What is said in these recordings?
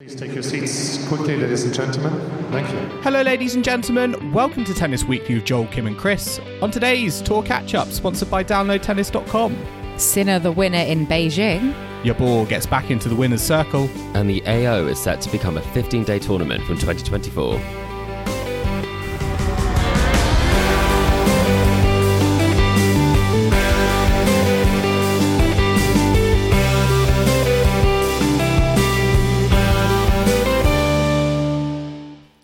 Please take your seats quickly, ladies and gentlemen. Thank you. Hello, ladies and gentlemen. Welcome to Tennis Weekly with Joel, Kim, and Chris. On today's Tour Catch Up, sponsored by DownloadTennis.com. Sinner the winner in Beijing. Jabeur gets back into the winner's circle. and the AO is set to become a 15 day tournament from 2024.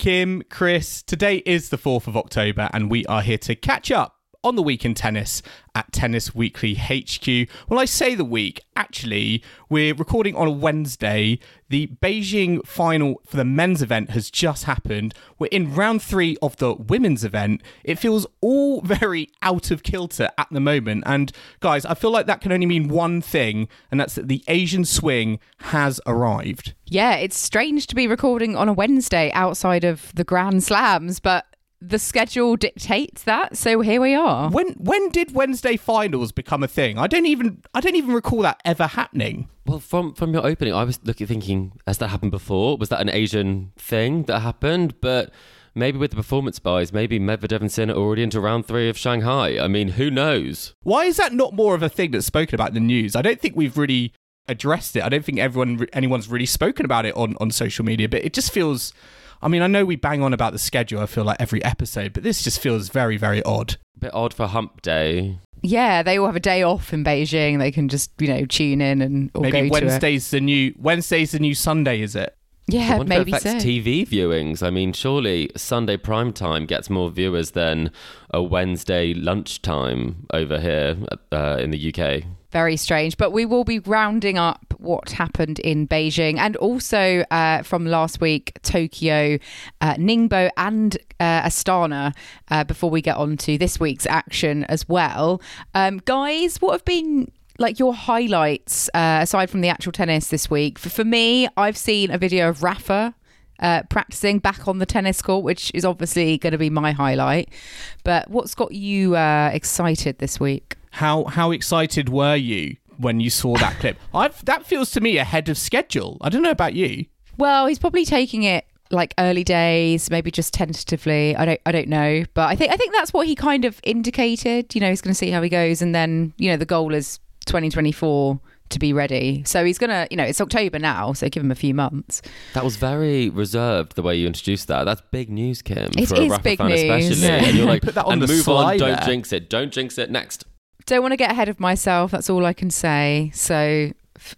Kim, Chris, today is the 4th of October, and we are here to catch up on the week in tennis at Tennis Weekly HQ. Well, I say the week, actually, we're recording on a Wednesday. The Beijing final for the men's event has just happened. We're in round three of the women's event. It feels all very out of kilter at the moment. And guys, I feel like that can only mean one thing, and that's that the Asian swing has arrived. Yeah, it's strange to be recording on a Wednesday outside of the Grand Slams, but the schedule dictates that. So here we are. When when did Wednesday finals become a thing? I don't even I don't even recall that ever happening. Well, from from your opening, I was looking thinking, has that happened before? Was that an Asian thing that happened? But maybe with the performance byes, maybe Medvedev and Sinner are already into round three of Shanghai. I mean, who knows? Why is that not more of a thing that's spoken about in the news? I don't think we've really addressed it. I don't think everyone anyone's really spoken about it on on social media, but it just feels I mean, I know we bang on about the schedule, I feel like every episode, but this just feels very, very odd. A bit odd for Hump Day. Yeah, they all have a day off in Beijing. They can just, you know, tune in and or Maybe go to Wednesday's the new Wednesday's the new Sunday, is it? it. I Yeah, wonder maybe if it so. TV viewings. I mean, surely Sunday prime time gets more viewers than a Wednesday lunchtime over here uh, in the UK. Very strange. But we will be rounding up what happened in Beijing and also uh, from last week, Tokyo, uh, Ningbo, and uh, Astana uh, before we get on to this week's action as well. Um, guys, what have been like your highlights uh, aside from the actual tennis this week? For, for me, I've seen a video of Rafa. Uh, practicing back on the tennis court, which is obviously going to be my highlight. But what's got you uh, excited this week? How how excited were you when you saw that clip? I've that feels to me ahead of schedule. I don't know about you. Well, he's probably taking it like early days, maybe just tentatively. I don't I don't know, but I think I think that's what he kind of indicated. You know, he's going to see how he goes, and then you know the goal is 2024 to be ready. So he's gonna, you know, it's October now, so give him a few months. That was very reserved the way you introduced that. That's big news, Kim. It for a is Rafa big fan news. especially. Yeah. And you're like, Put that on and the move slide on, don't there. jinx it. Don't jinx it. Next. Don't want to get ahead of myself. That's all I can say. So.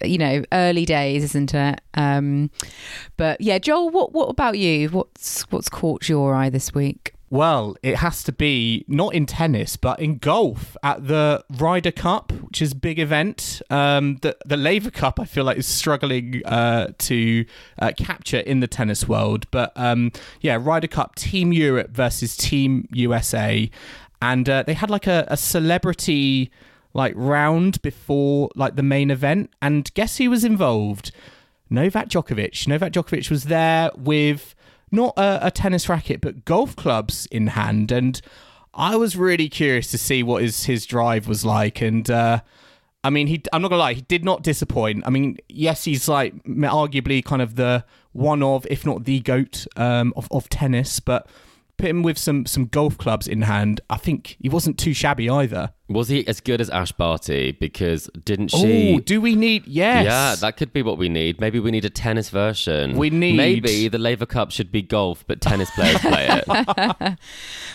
You know, early days, isn't it? Um, but yeah, Joel, what what about you? What's what's caught your eye this week? Well, it has to be not in tennis, but in golf at the Ryder Cup, which is a big event. Um, the the Laver Cup, I feel like, is struggling uh, to uh, capture in the tennis world. But um, yeah, Ryder Cup, Team Europe versus Team USA, and uh, they had like a, a celebrity like round before like the main event, and guess who was involved? Novak Djokovic. Novak Djokovic was there with not a, a tennis racket, but golf clubs in hand. And I was really curious to see what his, his drive was like. And uh, I mean, he, I'm not gonna lie, he did not disappoint. I mean, yes, he's like arguably kind of the one of, if not the goat um, of, of tennis, but put him with some some golf clubs in hand. I think he wasn't too shabby either. Was he as good as Ash Barty? Because didn't she? Oh, do we need? Yes. Yeah, that could be what we need. Maybe we need a tennis version. We need- Maybe the Laver Cup should be golf, but tennis players play it.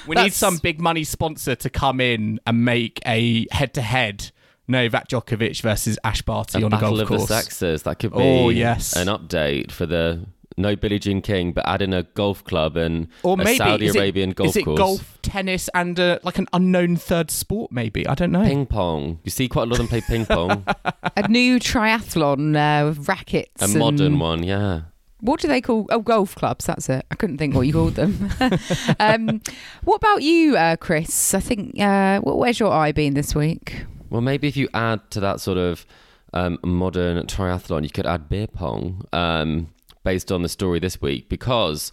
We need some big money sponsor to come in and make a head to head Novak Djokovic versus Ash Barty a on a battle golf of course. the sexes. That could oh, be Oh, yes. an update for the no Billie Jean King, but add in a golf club and Or a maybe Saudi is it- Arabian golf is it course. golf, tennis, and uh, like an unknown third sport? Maybe I don't know. Ping pong. You see quite a lot of them play ping pong. a new triathlon uh, with rackets. a and- modern one, yeah. What do they call? Oh, golf clubs. That's it. I couldn't think what you called them. um, what about you, uh, Chris? I think. Uh, wh- where's your eye been this week? Well, maybe if you add to that sort of um, modern triathlon, you could add beer pong um, based on the story this week because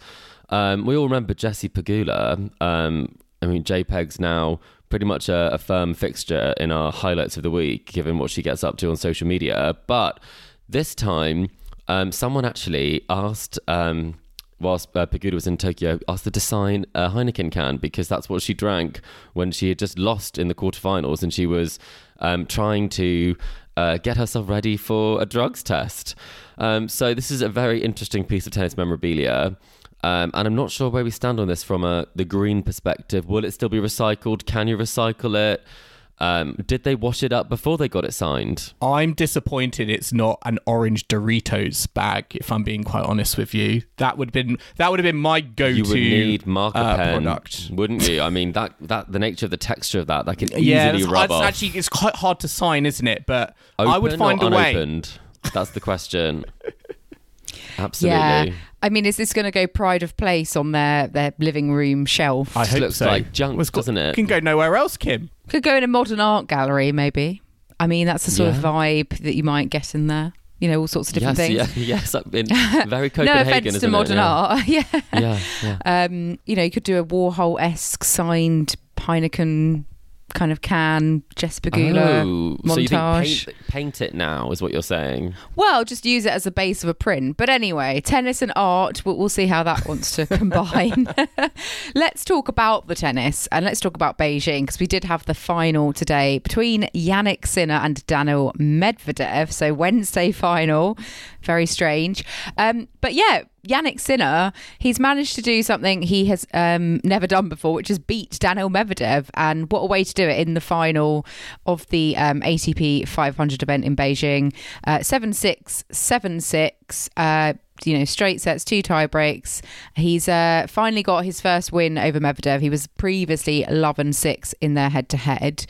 um, we all remember Jessie Pegula. Um, I mean, JPEG's now pretty much a, a firm fixture in our highlights of the week, given what she gets up to on social media. But this time, um, someone actually asked. Um, whilst uh, Pegula was in Tokyo, asked her to sign a Heineken can because that's what she drank when she had just lost in the quarterfinals and she was um, trying to uh, get herself ready for a drugs test. Um, so this is a very interesting piece of tennis memorabilia. Um, and I'm not sure where we stand on this from a, the green perspective. Will it still be recycled? Can you recycle it? Um, did they wash it up before they got it signed? I'm disappointed it's not an orange Doritos bag. If I'm being quite honest with you, that would have been that would have been my go-to You would need marker uh, pen, product. wouldn't you? I mean, that that the nature of the texture of that, that can easily Yeah, that's, rub that's off. actually it's quite hard to sign, isn't it? But I would Open find a or way. unopened? That's the question. Absolutely. Yeah. I mean, is this going to go pride of place on their, their living room shelf? I Just hope looks so. like junk, Well, it's doesn't it? Can go nowhere else, Kim. Could go in a modern art gallery, maybe. I mean, that's the sort of vibe that you might get in there. You know, all sorts of different yes, things. yeah, yes. I've been very no Copenhagen, offense isn't to it? modern yeah. art. yeah. Yeah, yeah. Um, you know, you could do a Warhol esque signed Heineken kind of can, Jess Pegula Oh, so montage. paint, paint it now is what you're saying? Well, just use it as a base of a print. But anyway, tennis and art, we'll, we'll see how that wants to combine. let's talk about the tennis and let's talk about Beijing because we did have the final today between Jannik Sinner and Daniil Medvedev. So, Wednesday final. Very strange. Um, but yeah, Jannik Sinner, he's managed to do something he has um, never done before, which is beat Daniil Medvedev. And what a way to do it in the final of the um, ATP 500 event in Beijing. Uh, 7 6, 7 6. Uh, you know, straight sets, two tie breaks. He's uh, finally got his first win over Medvedev. He was previously 11 6 in their head to head.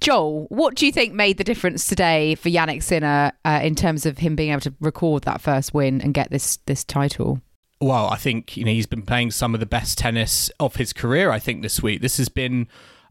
Joel, what do you think made the difference today for Jannik Sinner uh, in terms of him being able to record that first win and get this this title? Well, I think you know he's been playing some of the best tennis of his career. I think this week this has been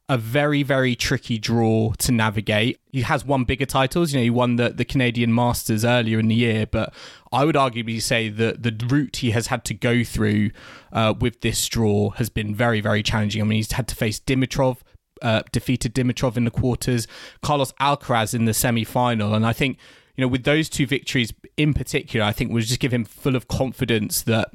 a very very tricky draw to navigate. He has won bigger titles. You know, he won the the Canadian Masters earlier in the year, but I would arguably say that the route he has had to go through uh, with this draw has been very very challenging. I mean, he's had to face Dimitrov. Uh, defeated Dimitrov in the quarters, Carlos Alcaraz in the semi-final, and I think you know with those two victories in particular, I think will just give him full of confidence that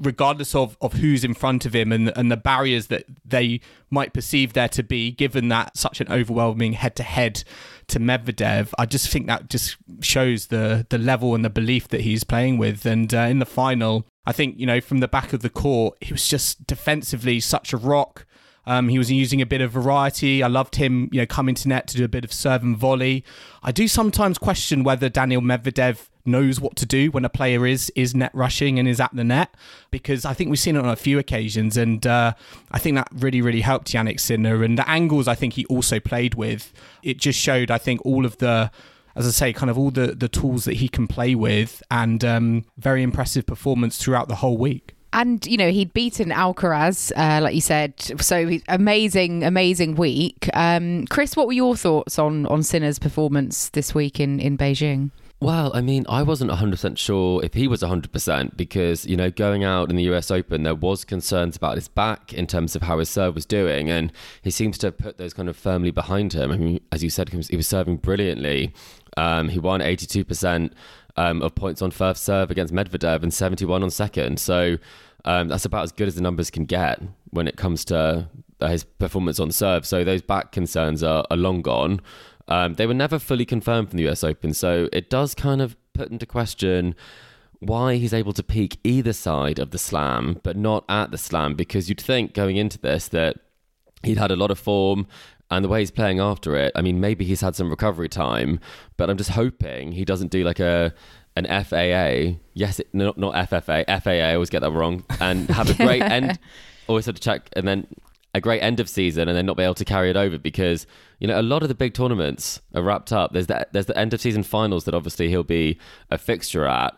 regardless of, of who's in front of him and and the barriers that they might perceive there to be, given that such an overwhelming head to head to Medvedev, I just think that just shows the the level and the belief that he's playing with. And uh, in the final, I think you know from the back of the court, he was just defensively such a rock. Um, he was using a bit of variety. I loved him, you know, coming to net to do a bit of serve and volley. I do sometimes question whether Daniil Medvedev knows what to do when a player is is net rushing and is at the net because I think we've seen it on a few occasions and uh, I think that really really helped Jannik Sinner and the angles I think he also played with it just showed I think all of the as I say kind of all the the tools that he can play with and um, very impressive performance throughout the whole week. And you know he'd beaten Alcaraz, uh, like you said. So amazing, amazing week. Um, Chris, what were your thoughts on on Sinner's performance this week in in Beijing? Well, I mean, I wasn't 100% sure if he was 100% because, you know, going out in the US Open, there was concerns about his back in terms of how his serve was doing. And he seems to have put those kind of firmly behind him. I mean, as you said, he was, serving brilliantly. Um, he won 82% um, of points on first serve against Medvedev and 71 on second. So um, that's about as good as the numbers can get when it comes to uh, his performance on serve. So those back concerns are, are long gone. Um, they were never fully confirmed from the US Open, so it does kind of put into question why he's able to peak either side of the slam, but not at the slam, because you'd think going into this that he'd had a lot of form and the way he's playing after it, I mean, maybe he's had some recovery time, but I'm just hoping he doesn't do like a an FAA. Yes, it, not not FFA, FAA. I always get that wrong. And have a great end. Always have to check, and then a great end of season, and then not be able to carry it over because you know a lot of the big tournaments are wrapped up. There's the there's the end of season finals that obviously he'll be a fixture at.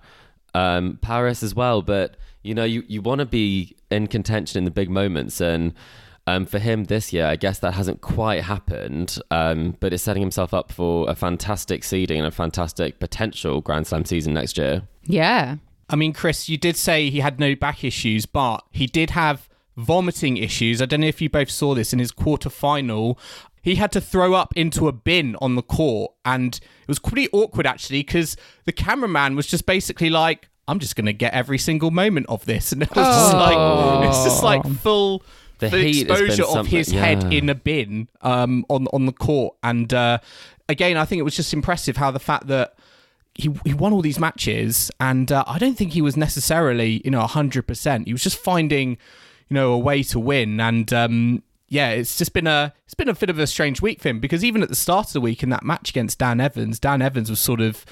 Um, Paris as well, but you know you you want to be in contention in the big moments and. Um, for him this year, I guess that hasn't quite happened, um, but it's setting himself up for a fantastic seeding and a fantastic potential Grand Slam season next year. Yeah. I mean, Chris, you did say he had no back issues, but he did have vomiting issues. I don't know if you both saw this in his quarter final. He had to throw up into a bin on the court, and it was pretty awkward actually because the cameraman was just basically like, "I'm just going to get every single moment of this," and it was just like it's just like full The the heat exposure of his head in a bin um, on on the court, and uh, again, I think it was just impressive how the fact that he he won all these matches, and uh, I don't think he was necessarily you know hundred percent. He was just finding you know a way to win, and um, yeah, it's just been a it's been a bit of a strange week for him because even at the start of the week in that match against Dan Evans, Dan Evans was sort of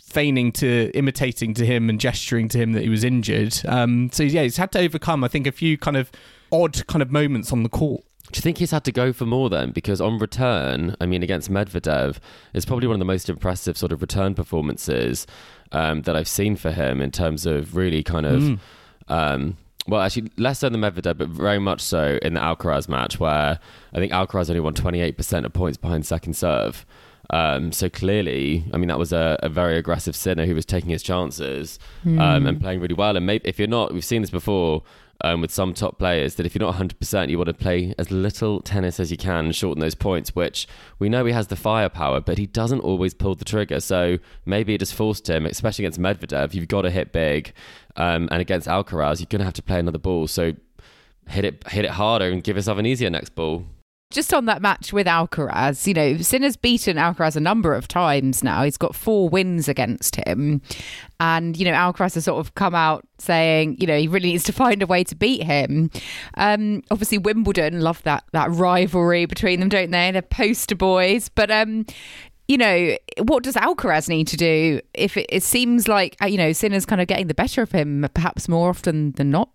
feigning to imitating to him and gesturing to him that he was injured. Um, so yeah, he's had to overcome I think a few kind of odd kind of moments on the court. Do you think he's had to go for more then? Because on return, I mean, against Medvedev, it's probably one of the most impressive sort of return performances um, that I've seen for him in terms of really kind of, um, well, actually less so than Medvedev, but very much so in the Alcaraz match, where I think Alcaraz only won 28% of points behind second serve. Um, so clearly, I mean, that was a, a very aggressive Sinner who was taking his chances um, and playing really well. And maybe if you're not, we've seen this before um, with some top players that if you're not 100%, you want to play as little tennis as you can, shorten those points, which we know he has the firepower, but he doesn't always pull the trigger. So maybe it just forced him, especially against Medvedev. You've got to hit big. Um, and against Alcaraz, you're going to have to play another ball. So hit it, hit it harder and give yourself an easier next ball. Just on that match with Alcaraz, you know, Sinner's beaten Alcaraz a number of times now. He's got four wins against him. And, you know, Alcaraz has sort of come out saying, you know, he really needs to find a way to beat him. Um, obviously, Wimbledon love that that rivalry between them, don't they? They're poster boys. But um, you know, what does Alcaraz need to do if it, it seems like, uh, you know, Sinner's kind of getting the better of him perhaps more often than not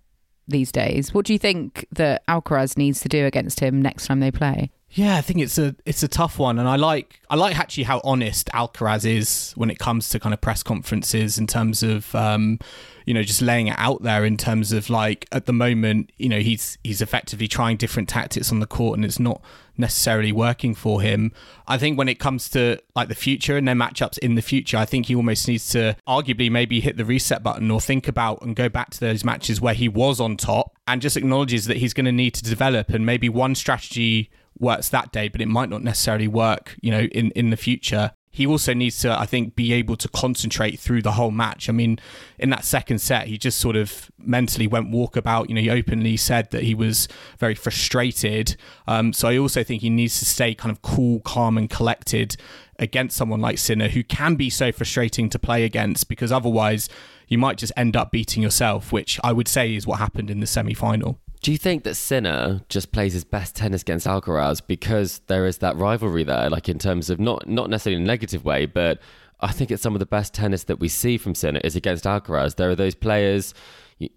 these days? What do you think that Alcaraz needs to do against him next time they play? Yeah, I think it's a it's a tough one, and I like I like actually how honest Alcaraz is when it comes to kind of press conferences in terms of um, you know just laying it out there in terms of like at the moment you know he's he's effectively trying different tactics on the court and it's not necessarily working for him. I think when it comes to like the future and their matchups in the future, I think he almost needs to arguably maybe hit the reset button or think about and go back to those matches where he was on top and just acknowledges that he's going to need to develop and maybe one strategy works that day, but it might not necessarily work, you know, in, in the future. He also needs to, I think, be able to concentrate through the whole match. I mean, in that second set, he just sort of mentally went walkabout. You know, he openly said that he was very frustrated. Um, so I also think he needs to stay kind of cool, calm, and collected against someone like Sinner, who can be so frustrating to play against because otherwise you might just end up beating yourself, which I would say is what happened in the semi final. Do you think that Sinner just plays his best tennis against Alcaraz because there is that rivalry there, like in terms of not not necessarily in a negative way, but I think it's some of the best tennis that we see from Sinner is against Alcaraz. There are those players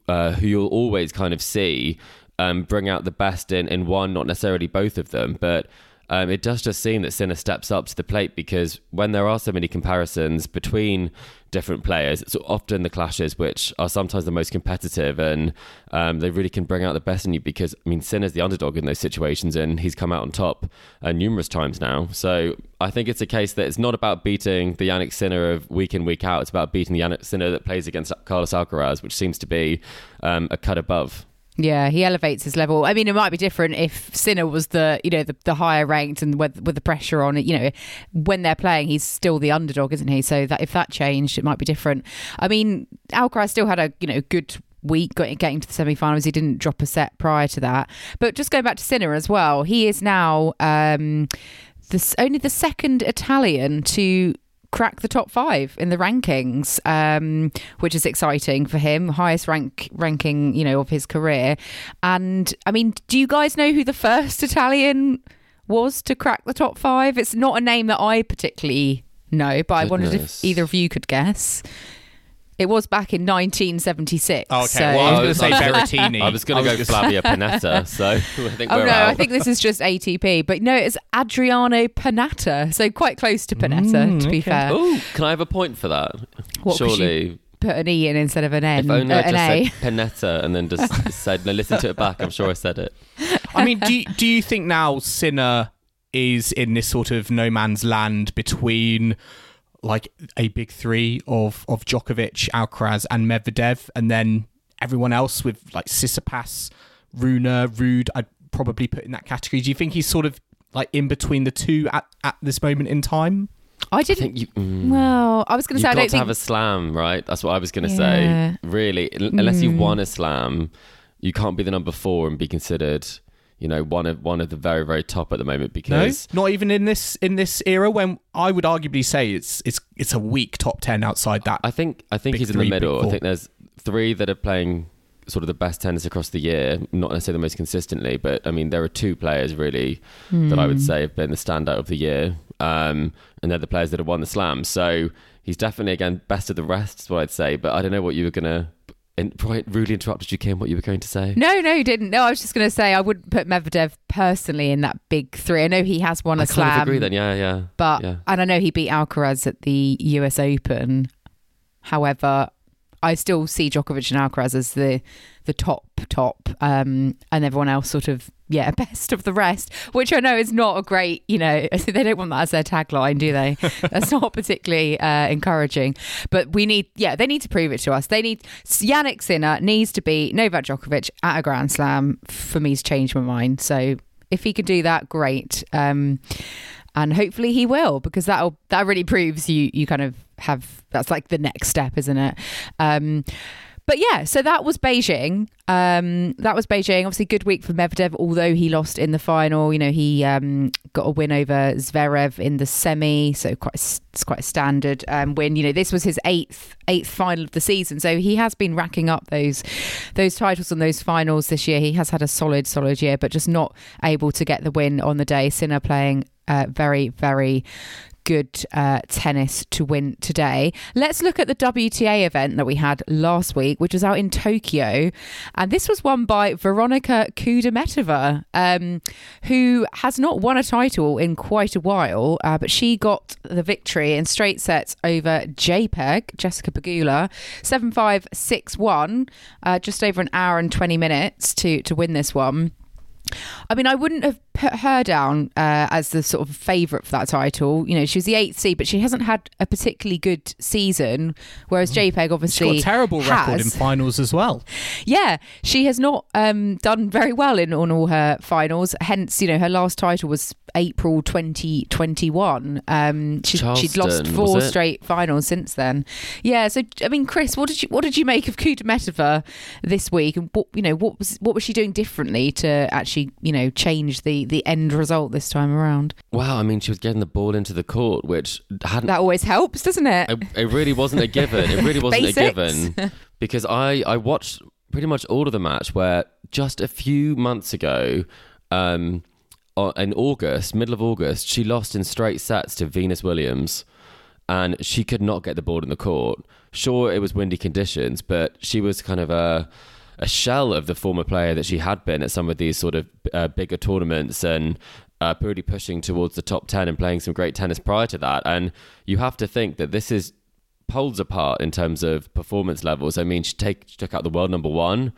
uh, who you'll always kind of see um, bring out the best in, in one, not necessarily both of them, but um, it does just seem that Sinner steps up to the plate because when there are so many comparisons between different players, it's often the clashes which are sometimes the most competitive and um, they really can bring out the best in you because, I mean, Sinner's the underdog in those situations and he's come out on top uh, numerous times now. So I think it's a case that it's not about beating the Jannik Sinner of week in, week out. It's about beating the Jannik Sinner that plays against Carlos Alcaraz, which seems to be um, a cut above. Yeah, he elevates his level. I mean, it might be different if Sinner was the you know the, the higher ranked and with, with the pressure on it. You know, when they're playing, he's still the underdog, isn't he? So that if that changed, it might be different. I mean, Alcaraz still had a you know good week getting to the semi-finals. He didn't drop a set prior to that. But just going back to Sinner as well, he is now um, the, only the second Italian to crack the top five in the rankings, um, which is exciting for him. Highest rank ranking, you know, of his career. And I mean, do you guys know who the first Italian was to crack the top five? It's not a name that I particularly know, but I wondered if either of you could guess. It was back in 1976. Oh, okay. so- well, I was going to say I was- Berrettini. I was going to go just- Flavia Pennetta, so I think Oh we're no, out. I think this is just ATP, but no, it's Adriano Panatta, so quite close to Panetta, Mm, to be okay. fair. Ooh, can I have a point for that? What, 'cause Surely, Put an E in instead of an N, if only uh, I just A. said Panetta and then just said, no, listen to it back. I'm sure I said it. I mean, do you, do you think now Sinner is in this sort of no man's land between like a big three of of Djokovic, Alcaraz, and Medvedev, and then everyone else with like Tsitsipas, Rune, Ruud? I'd probably put in that category. Do you think he's sort of like in between the two at, at this moment in time? I I didn't. think you. Mm, well, I was going to You've say I got don't to think have a slam, right? That's what I was going to Yeah. say. Really, Un- unless you've Mm. won a slam, you can't be the number four and be considered, you know, one of one of the very very top at the moment because not even in this in this era when I would arguably say it's it's it's a weak top ten outside that. I think I think he's in the three, middle. I think there's three that are playing sort of the best tennis across the year, not necessarily the most consistently, but I mean there are two players really that I would say have been the standout of the year, um, and they're the players that have won the slam. So he's definitely again best of the rest, is what I'd say. But I don't know what you were gonna. In, right, rudely interrupted you, Kim. What you were going to say? No, no, you didn't. No, I was just going to say I wouldn't put Medvedev personally in that big three. I know he has won a I kind slam, of agree then. Yeah, yeah. but yeah. and I know he beat Alcaraz at the U.S. Open. However, I still see Djokovic and Alcaraz as the the top top, um, and everyone else sort of yeah best of the rest. Which I know is not a great, you know, they don't want that as their tagline, do they? That's not particularly uh, encouraging. But we need, yeah, they need to prove it to us. They need Jannik Sinner needs to be Novak Djokovic at a Grand Slam for me to change my mind. So if he can do that, great. Um, and hopefully he will because that'll that really proves you you kind of have that's like the next step isn't it um but yeah, so that was Beijing. Um, that was Beijing. Obviously, good week for Medvedev, although he lost in the final. You know, he um, got a win over Zverev in the semi, so quite it's quite a standard um, win. You know, this was his eighth eighth final of the season, so he has been racking up those those titles and those finals this year. He has had a solid solid year, but just not able to get the win on the day. Sinner playing uh, very very good uh, tennis to win today. Let's look at the WTA event that we had last week, which was out in Tokyo. And this was won by Veronika Kudermetova, um, who has not won a title in quite a while, uh, but she got the victory in straight sets over JPEG, Jessica Pegula, 7 5 6 1, uh, just over an hour and 20 minutes to, to win this one. I mean, I wouldn't have put her down uh, as the sort of favourite for that title. You know, she was the eighth seed, but she hasn't had a particularly good season. Whereas JPEG obviously She's got a terrible record in finals as well. Yeah, she has not um, done very well in on all her finals. Hence, you know, her last title was April 2021. Um, she, she'd lost four straight finals since then. Yeah, so I mean, Chris, what did you what did you make of Kudermetova this week, and what you know what was what was she doing differently to actually you know change the the end result this time around? Wow, I mean, she was getting the ball into the court, which hadn't That always helps, doesn't it? it, it really wasn't a given. It really wasn't a given because I I watched pretty much all of the match where just a few months ago, um, in August, middle of August, she lost in straight sets to Venus Williams, and she could not get the ball in the court. Sure, it was windy conditions, but she was kind of a a shell of the former player that she had been at some of these sort of uh, bigger tournaments and uh, pushing towards the top 10 and playing some great tennis prior to that. And you have to think that this is poles apart in terms of performance levels. I mean, she, take, she took out the world number one,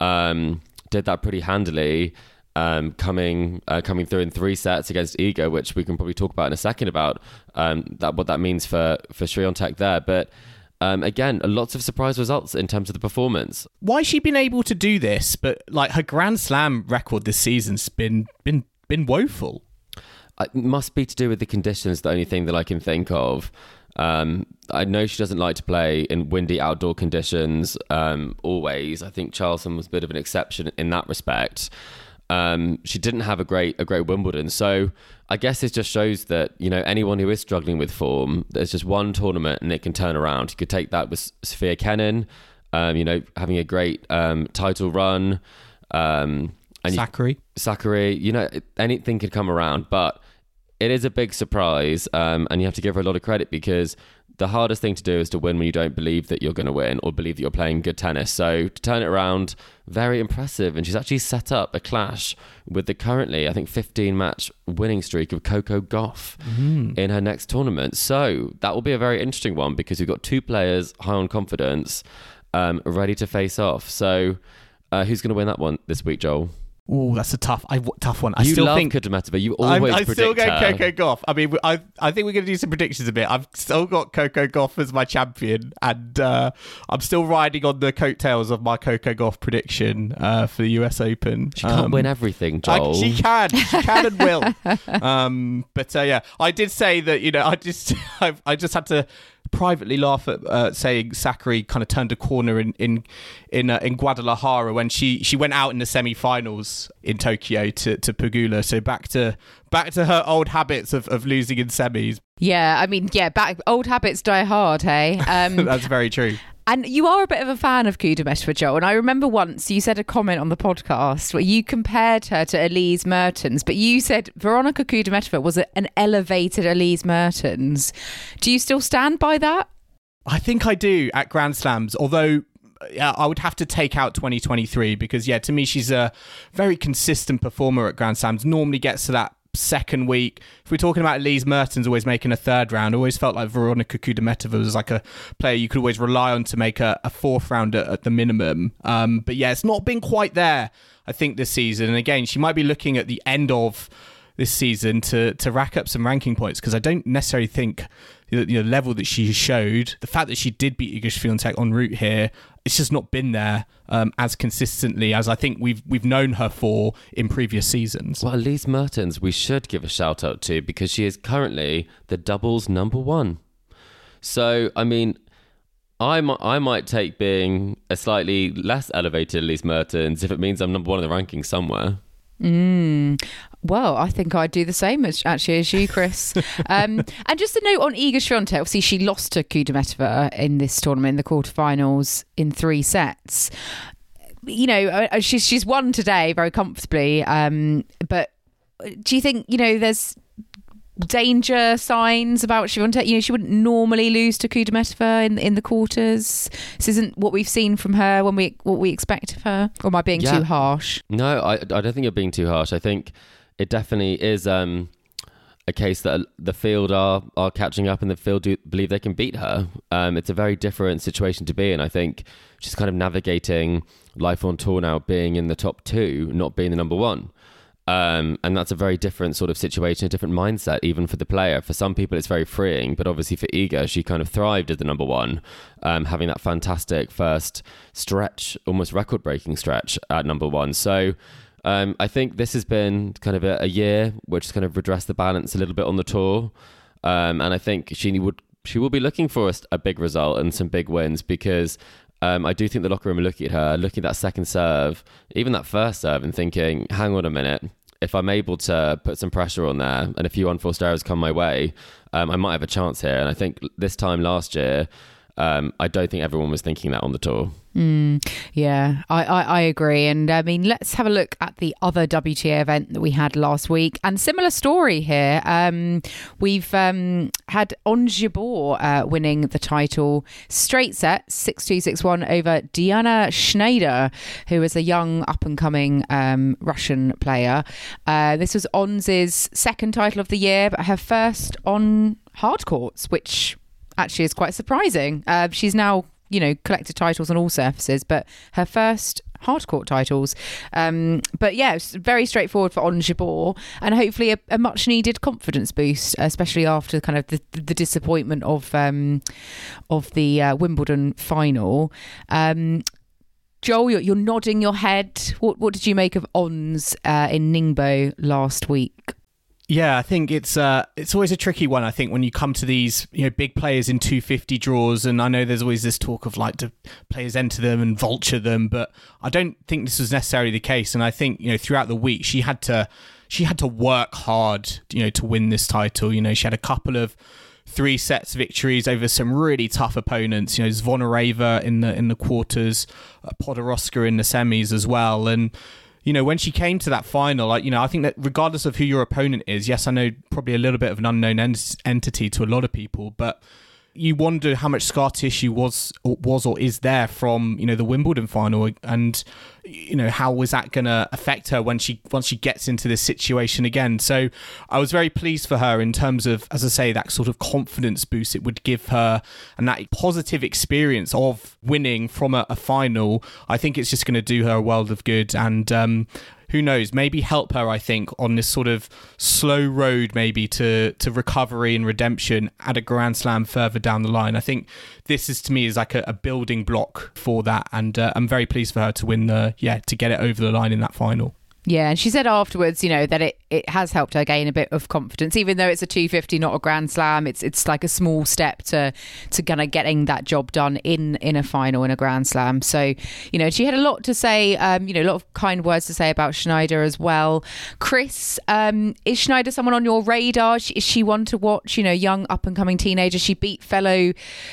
um, did that pretty handily. Um, coming uh, coming through in three sets against Iga, which we can probably talk about in a second about um, that what that means for for Swiatek there. But um, again, lots of surprise results in terms of the performance. Why has she been able to do this? But like her Grand Slam record this season's been been been woeful. It must be to do with the conditions. The only thing that I can think of. Um, I know she doesn't like to play in windy outdoor conditions. Um, always, I think Charleston was a bit of an exception in that respect. Um, she didn't have a great a great Wimbledon, so I guess it just shows that you know anyone who is struggling with form, there's just one tournament and it can turn around. You could take that with Sophia Kenin, um, you know, having a great um, title run, um, and you, Sakkari, you know, anything could come around, but it is a big surprise, um, and you have to give her a lot of credit because the hardest thing to do is to win when you don't believe that you're going to win or believe that you're playing good tennis. So to turn it around, very impressive. And she's actually set up a clash with the currently, I think, 15 match winning streak of Coco Gauff in her next tournament. So that will be a very interesting one because we've got two players high on confidence, um, ready to face off. So uh, who's going to win that one this week, Joel? Oh, that's a tough, I, tough one. I you still love think Kudermetova. You I'm, always I predict still go her. Coco Gauff. I mean, I I think we're going to do some predictions a bit. I've still got Coco Gauff as my champion, and uh, I'm still riding on the coattails of my Coco Gauff prediction uh, for the US Open. She can't Um, win everything, I- Joel. she can, she can and will. Um, but uh, yeah, I did say that you know I just I, I just had to privately laugh at uh, saying Sakkari kind of turned a corner in in in, uh, in Guadalajara when she she went out in the semi-finals in Tokyo to to Pegula. So back to back to her old habits of, of losing in semis. Yeah, I mean, yeah, back old habits die hard, hey. Um, That's very true. And you are a bit of a fan of Kudermetova, Joe. And I remember once you said a comment on the podcast where you compared her to Elise Mertens, but you said Veronika Kudermetova was an elevated Elise Mertens. Do you still stand by that? I think I do at Grand Slams, although yeah, I would have to take out 2023 because, yeah, to me, she's a very consistent performer at Grand Slams. Normally gets to that second week. If we're talking about Elise Mertens always making a third round, always felt like Veronika Kudermetova was like a player you could always rely on to make a, a fourth round at, the minimum. Um, but yeah, it's not been quite there, I think, this season. And again, she might be looking at the end of this season to to rack up some ranking points because I don't necessarily think the, level that she showed, the fact that she did beat Iga Swiatek en route here, it's just not been there um, as consistently as I think we've we've known her for in previous seasons. Well, Elise Mertens, we should give a shout out to because she is currently the doubles number one. So, I mean, I might, I might take being a slightly less elevated Elise Mertens if it means I'm number one in the rankings somewhere. Mm. Well, I think I'd do the same as actually as you, Chris. um, and just a note on Iga Swiatek. Obviously, she lost to Kudermetova in this tournament in the quarterfinals in three sets. You know, uh, she's she's won today very comfortably. Um, but do you think you know there's danger signs about Swiatek? You know, she wouldn't normally lose to Kudermetova in in the quarters. This isn't what we've seen from her when we what we expect of her. Or am I being Yeah. too harsh? No, I, I don't think you're being too harsh. I think it definitely is um, a case that the field are are catching up and the field do believe they can beat her. Um, it's a very different situation to be in. I think she's kind of navigating life on tour now, being in the top two, not being the number one. Um, and that's a very different sort of situation, a different mindset, even for the player. For some people, it's very freeing, but obviously for Iga, she kind of thrived as the number one, um, having that fantastic first stretch, almost record breaking stretch at number one. So um, I think this has been kind of a, a year which has kind of redressed the balance a little bit on the tour. Um, and I think she would she will be looking for a, a big result and some big wins because um, I do think the locker room are looking at her, looking at that second serve, even that first serve, and thinking, hang on a minute. If I'm able to put some pressure on there and a few unforced errors come my way, um, I might have a chance here. And I think this time last year, um, I don't think everyone was thinking that on the tour. Mm, yeah, I, I, I agree. And I mean, let's have a look at the other WTA event that we had last week. And similar story here. Um, we've um, had Ons Jabeur uh, winning the title straight set, 6 2 6 1 over Diana Schneider, who is a young up and coming um, Russian player. Uh, this was Ons's second title of the year, but her first on hard courts, which actually is quite surprising. Uh, she's now you know, collected titles on all surfaces, but her first hardcourt titles. Um, but yeah, it's very straightforward for Jabeur, and hopefully a, a much needed confidence boost, especially after kind of the, the disappointment of um, of the uh, Wimbledon final. Um, Joel, you're, you're nodding your head. What what did you make of Ons uh, in Ningbo last week? Yeah, I think it's uh, it's always a tricky one. I think when you come to these you know big players in 250 draws, and I know there's always this talk of like do players enter them and vulture them, but I don't think this was necessarily the case. And I think you know throughout the week she had to she had to work hard, you know, to win this title. You know, she had a couple of three sets victories over some really tough opponents. You know, Zvonareva in the in the quarters, uh, Podoroska in the semis as well, and you know, when she came to that final, like, you know, I think that regardless of who your opponent is, yes, I know probably a little bit of an unknown ent- entity to a lot of people, but you wonder how much scar tissue was was or is there from you know the Wimbledon final, and you know how was that going to affect her when she once she gets into this situation again. So I was very pleased for her in terms of, as I say, that sort of confidence boost it would give her, and that positive experience of winning from a, a final. I think it's just going to do her a world of good, and um, who knows, maybe help her, I think, on this sort of slow road, maybe to, to recovery and redemption at a Grand Slam further down the line. I think this is to me is like a, a building block for that, and uh, I'm very pleased for her to win the yeah to get it over the line in that final. Yeah, and she said afterwards, you know, that it, it has helped her gain a bit of confidence, even though it's a 250, not a Grand Slam. It's it's like a small step to to kind of getting that job done in in a final in a Grand Slam. So, you know, she had a lot to say, um, you know, a lot of kind words to say about Schneider as well. Chris, um, is Schneider someone on your radar? Is she one to watch? You know, young up and coming teenager. She beat fellow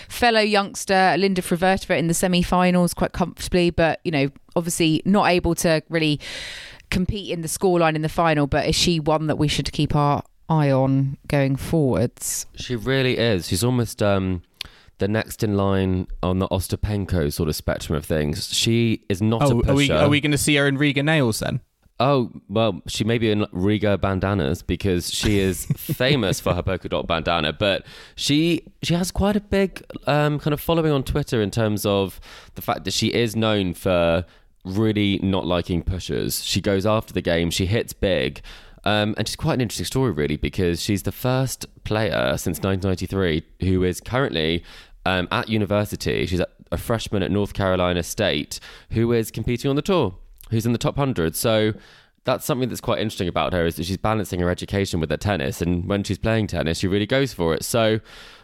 fellow youngster Linda Fruhvirtova in the semi-finals quite comfortably, but you know, obviously not able to really compete in the scoreline in the final, but is she one that we should keep our eye on going forwards? She really is. She's almost um, the next in line on the Ostapenko sort of spectrum of things. She is not oh, a pusher. Are we, are we going to see her in Riga nails then? Oh, well, she may be in Riga bandanas because she is famous for her polka dot bandana, but she she has quite a big um, kind of following on Twitter in terms of the fact that she is known for really not liking pushers. She goes after the game, she hits big. Um, and she's quite an interesting story, really, because she's the first player since 1993 who is currently um, at university. She's a freshman at North Carolina State who is competing on the tour, who's in the top 100. So that's something that's quite interesting about her is that she's balancing her education with her tennis. And when she's playing tennis, she really goes for it. So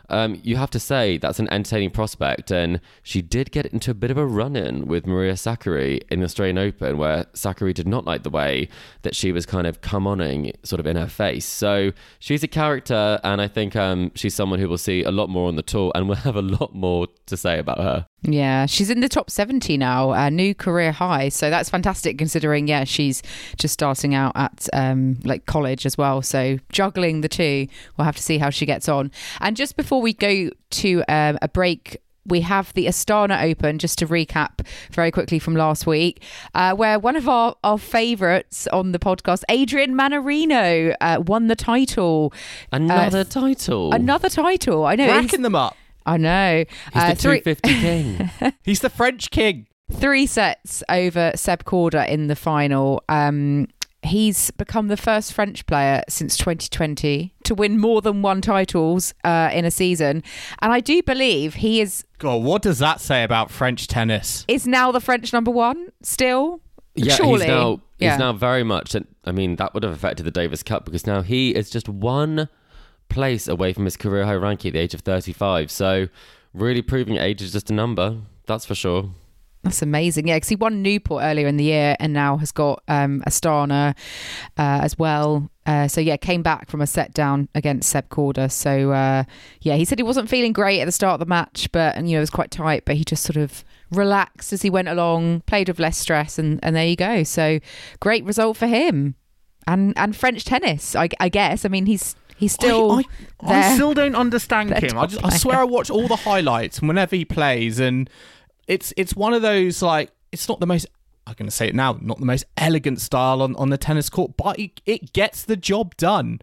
um, you have to say that's an entertaining prospect. And she did get into a bit of a run in with Maria Sakkari in the Australian Open, where Sakkari did not like the way that she was kind of come oning sort of in her face. So she's a character, and I think um, she's someone who will see a lot more on the tour and will have a lot more to say about her. Yeah, she's in the top 70 now, a new career high. So that's fantastic considering, yeah, she's just starting out at um, like college as well. So juggling the two, we'll have to see how she gets on. And just before we go to um, a break, we have the Astana Open, just to recap very quickly from last week, uh, where one of our, our favourites on the podcast, Adrian Mannarino, uh, won the title. Another uh, title. Another title. I know. Racking them up. I know. He's uh, the 250 king. He's the French king. Three sets over Seb Korda in the final. Um, he's become the first French player since 2020 to win more than one titles uh, in a season, and I do believe he is. God, what does that say about French tennis? Is now the French number one still? Yeah, Surely. he's now he's now very much. I mean, that would have affected the Davis Cup because now he is just one place away from his career high ranking at the age of 35. So, really proving age is just a number. That's for sure. That's amazing. Yeah, because he won Newport earlier in the year and now has got um, Astana uh, as well. Uh, so yeah, came back from a set down against Seb Korda. So uh, yeah, he said he wasn't feeling great at the start of the match, but and you know it was quite tight. But he just sort of relaxed as he went along, played with less stress, and and there you go. So great result for him, and and French tennis. I, I guess. I mean, he's he's still I, I, there. I still don't understand him. I, top just, I swear I watch all the highlights whenever he plays, and it's it's one of those like it's not the most. I'm going to say it now, not the most elegant style on, on the tennis court, but it, it gets the job done.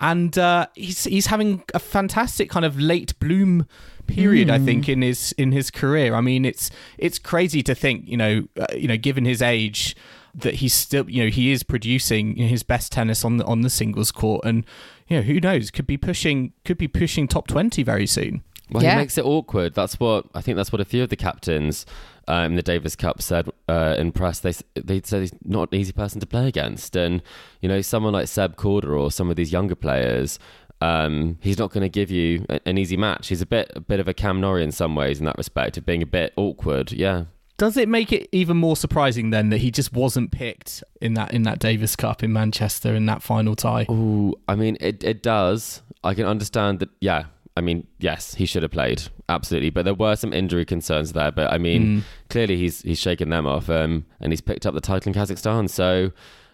And uh, he's he's having a fantastic kind of late bloom period, I think, in his in his career. I mean, it's it's crazy to think, you know, uh, you know, given his age, that he's still, you know, he is producing his best tennis on the on the singles court, and you know, who knows, could be pushing could be pushing top twenty very soon. Well, Yeah. he makes it awkward. That's what I think. That's what a few of the captains um, in the Davis Cup said uh, in press. They they said he's not an easy person to play against, and you know, someone like Seb Korda or some of these younger players. Um, he's not going to give you a- an easy match. He's a bit a bit of a Cam Norrie in some ways in that respect of being a bit awkward. Yeah, Does it make it even more surprising then that he just wasn't picked in that in that Davis Cup in Manchester in that final tie? Ooh, I mean, it, it does. I can understand that. Yeah, I mean, yes, he should have played absolutely, but there were some injury concerns there. But I mean, clearly he's he's shaken them off, um, and he's picked up the title in Kazakhstan. So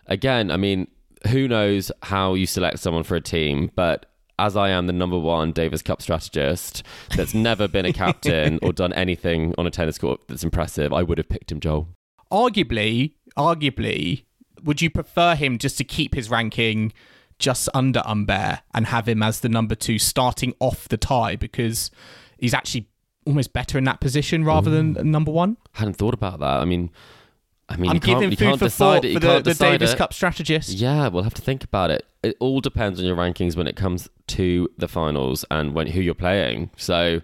again, I mean, who knows how you select someone for a team, but as I am the number one Davis Cup strategist that's never been a captain or done anything on a tennis court that's impressive, I would have picked him, Joel. Arguably, arguably, would you prefer him just to keep his ranking just under Humbert and have him as the number two starting off the tie because he's actually almost better in that position rather than number one? I hadn't thought about that. I mean, I mean, I'm you can't, giving you food can't for decide thought it. You for the, can't the decide Davis it. Cup strategist. Yeah, we'll have to think about it. It all depends on your rankings when it comes to the finals and when who you're playing. So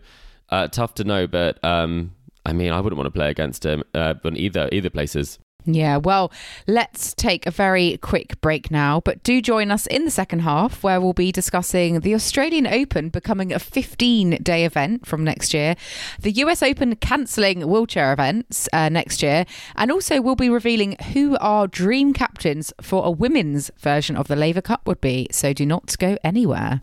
uh, tough to know, but um, I mean, I wouldn't want to play against him uh, on either either places. Yeah, well, let's take a very quick break now, but do join us in the second half where we'll be discussing the Australian Open becoming a 15 day event from next year, the US Open cancelling wheelchair events uh, next year, and also we'll be revealing who our dream captains for a women's version of the Laver Cup would be. So do not go anywhere.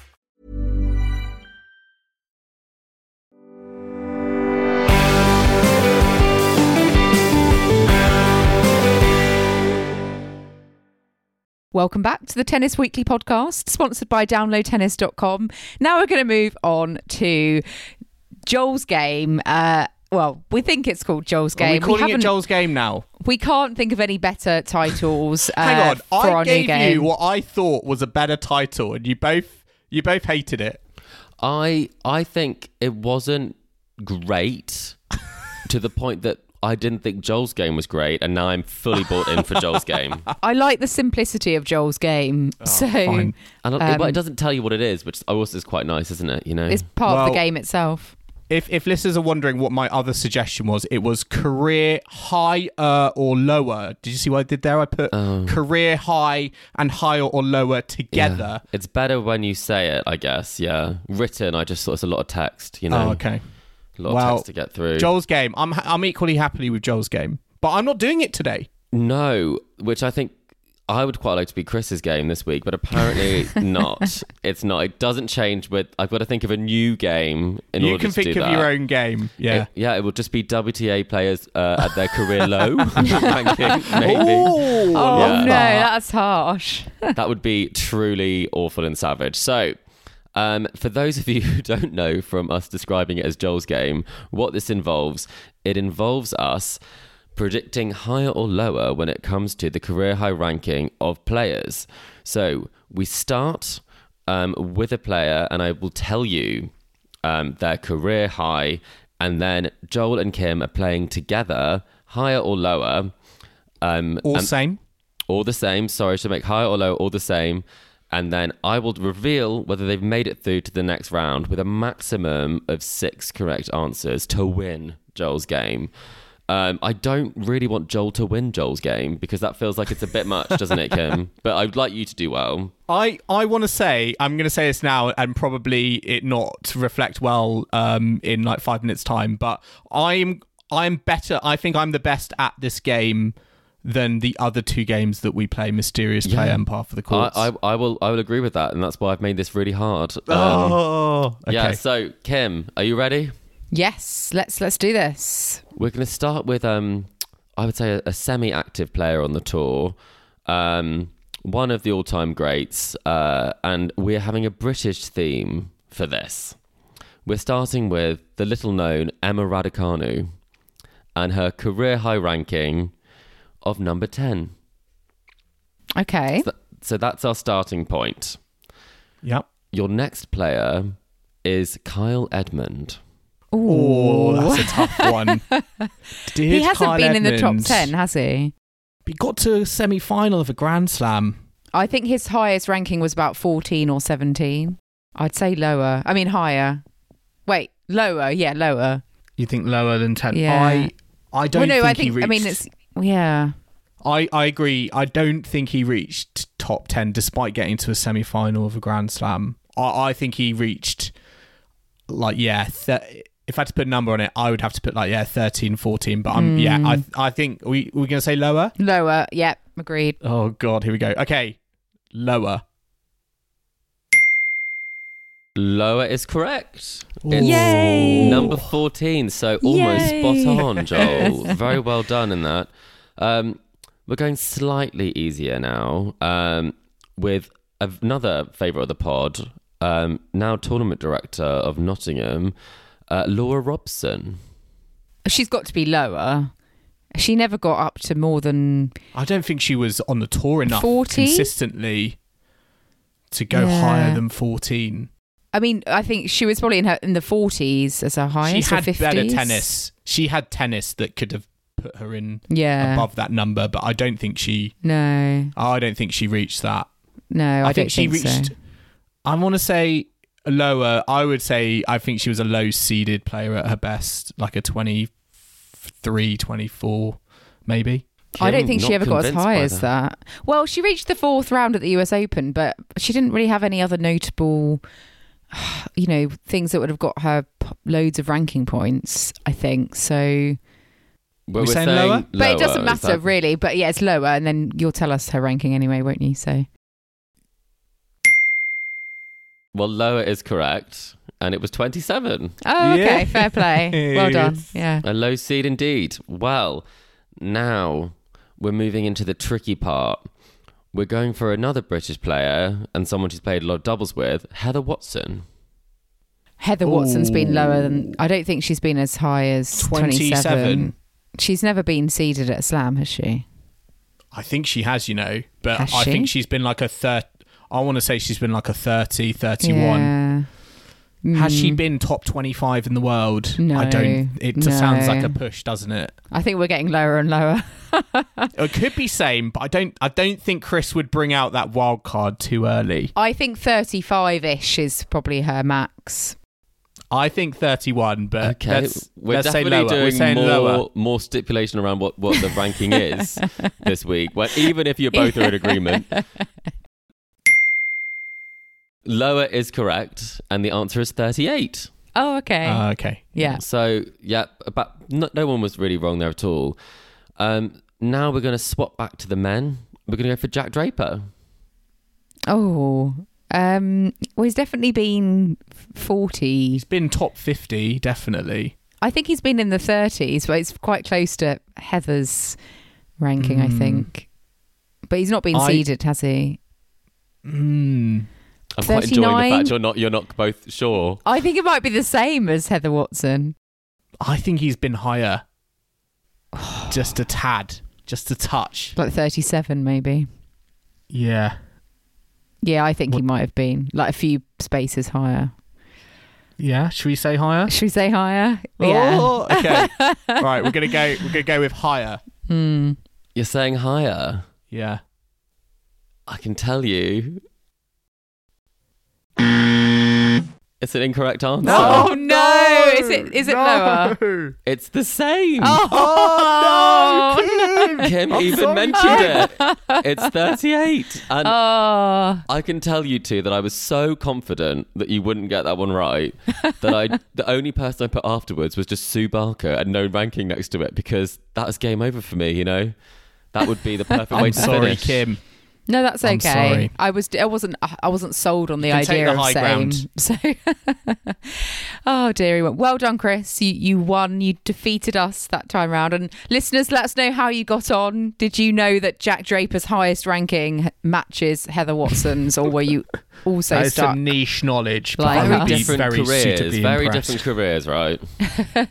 Welcome back to the Tennis Weekly podcast, sponsored by downloadtennis.com. Now we're going to move on to Joel's game. Uh, well, we think it's called Joel's Are game. we calling it Joel's game now? We can't think of any better titles. Uh, Hang on, for I our new gave game. you what I thought was a better title, and you both you both hated it. I I think it wasn't great to the point that I didn't think Joel's game was great, and now I'm fully bought in for Joel's game. I like the simplicity of Joel's game. so fine. And I- but Um, it doesn't tell you what it is, which also is quite nice, isn't it? You know, it's part of the game itself. If if listeners are wondering what my other suggestion was, it was career higher or lower. Did you see what I did there? I put Oh. career high and higher or lower Yeah. together. It's better when you say it, I guess. Yeah, written, I just thought it's a lot of text. You know, Oh, okay. A lot of text to get through. Joel's game. I'm I'm equally happily with Joel's game, but I'm not doing it today. No, which I think I would quite like to be Chris's game this week, but apparently not. It's not. It doesn't change with. I've got to think of a new game in you order can to think do of that. your own game. Yeah. It- yeah, it will just be WTA players uh, at their career low ranking, maybe. Ooh, Oh Yeah. no, that's harsh. that would be truly awful and savage. So, um, for those of you who don't know from us describing it as Joel's game, what this involves, it involves us predicting higher or lower when it comes to the career high ranking of players. So, we start um, with a player, and I will tell you um, their career high, and then Joel and Kim are playing together, higher or lower. Um, and- same. all the same. Sorry, to make higher or low, all the same. And then I will reveal whether they've made it through to the next round with a maximum of six correct answers to win Joel's game. Um, I don't really want Joel to win Joel's game because that feels like it's a bit much, doesn't it, Kim? But I'd like you to do well. I, I want to say I'm going to say this now and probably it not reflect well um, in like five minutes time, but I'm I'm better. I think I'm the best at this game than the other two games that we play, Mysterious Play Yeah. and Path of the I, I, I will I will agree with that, and that's why I've made this really hard. Um, oh, okay. Yeah. So Kim, are you ready? Yes, let's let's do this. We're going to start with, um, I would say, a, a semi-active player on the tour, um, one of the all-time greats, uh, and we're having a British theme for this. We're starting with the little-known Emma Raducanu and her career high ranking of number ten. Okay. Th- so that's our starting point. Yep. Your next player is Kyle Edmund. Oh, that's a tough one. He hasn't Kyle been in the top 10, has he? He got to a semi final of a Grand Slam. I think his highest ranking was about 14 or 17. I'd say lower. I mean, higher. Wait, lower. Yeah, lower. You think lower than 10? Yeah. I, I don't well, no, think, I think, he reached. I mean, it's, yeah. I, I agree. I don't think he reached top 10 despite getting to a semi final of a Grand Slam. I, I think he reached, like, yeah, th- if I had to put a number on it, I would have to put, like, yeah, 13, 14. But I'm, yeah, I, mm. I think, we, we're going to say lower? Lower. Yep, agreed. Oh, God, here we go. Okay, lower. Lower is correct. It's Yay! Number 14, so almost Yay! spot on, Joel. Very well done in that. Um, we're going slightly easier now um, with another favourite of the pod, um, now tournament director of Nottingham, uh, Laura Robson. She's got to be lower. She never got up to more than. I don't think she was on the tour enough 40? consistently to go Yeah. higher than 14. I mean, I think she was probably in her in the 40s as her highest. she or had 50s. better tennis. She had tennis that could have put her in Yeah. above that number, but I don't think she. No, I don't think she reached that. no, I, I, think don't she think reached. so. I want to say lower. I would say I think she was a low seeded player at her best, like a 23, 24, maybe. I don't think she ever got as high by as that. Well, she reached the fourth round at the US Open, but she didn't really have any other notable, you know, things that would have got her p- loads of ranking points. I think so, Well, We we're saying saying lower? but it doesn't matter that- really. But yeah, it's lower, and then you'll tell us her ranking anyway, won't you? So Well, lower is correct, and it was 27. oh, okay, Yeah. fair play, well done. Yeah, A low seed indeed. Well, now we're moving into the tricky part. We're going for another British player and someone she's played a lot of doubles with, Heather Watson. Heather Watson's been lower than. I don't think she's been as high as 27. 27. She's never been seeded at a slam, has she? I think she has, you know, but Has I she? think she's been like a third. I want to say she's been like a 30, 31. Yeah. Has she Mm. been top 25 in the world? I don't. It just sounds like a push, doesn't it? I think we're getting lower and lower. It could be same, but I don't. I don't think Chris would bring out that wild card too early. I think 35 ish is probably her max. I think 31, but Okay, let's, we're let's say definitely lower. We're doing saying more lower. more stipulation around what, what the ranking is this week. Well, even if you both are in agreement, lower is correct, and the answer is 38. Oh, okay. Uh, okay. yeah. So yeah, but no, no one was really wrong there at all. Um, now we're going to swap back to the men. We're going to go for Jack Draper. Oh. Um, well, he's definitely been 40. He's been top 50, definitely. I think he's been in the 30s, but it's quite close to Heather's ranking, I Mm. think. But he's not been I- seeded, has he? Mm. I'm quite enjoying the fact you're not you're not both sure. I think it might be the same as Heather Watson. I think he's been higher. just a tad. Just a touch. Like 37, maybe. Yeah. Yeah, I think he might have been like a few spaces higher. Yeah. Should we say higher? Should we say higher? Yeah. Oh, okay. right. We're gonna go. We're gonna go with higher. Hmm. You're saying higher. Yeah. I can tell you. It's an incorrect answer. Oh, no! Is it- is it lower? It's the same. Oh, oh no! Kim I'm even sorry. mentioned it. It's 38. And Oh, I can tell you two that I was so confident that you wouldn't get that one right that I the only person I put afterwards was just Sue Barker and no ranking next to it because that was game over for me, you know. That would be the perfect way I'm to sorry, finish. Kim. No, that's I'm okay. sorry. I was, I wasn't, I wasn't sold on the You can take idea the of high saying. ground. So, oh dearie, well, well done, Chris. You you won. You defeated us that time round. And listeners, let us know how you got on. Did you know that Jack Draper's highest ranking matches Heather Watson's, or were you also That is stuck? some niche knowledge, but Like I us. would be Different very careers, very impressed. different careers, right?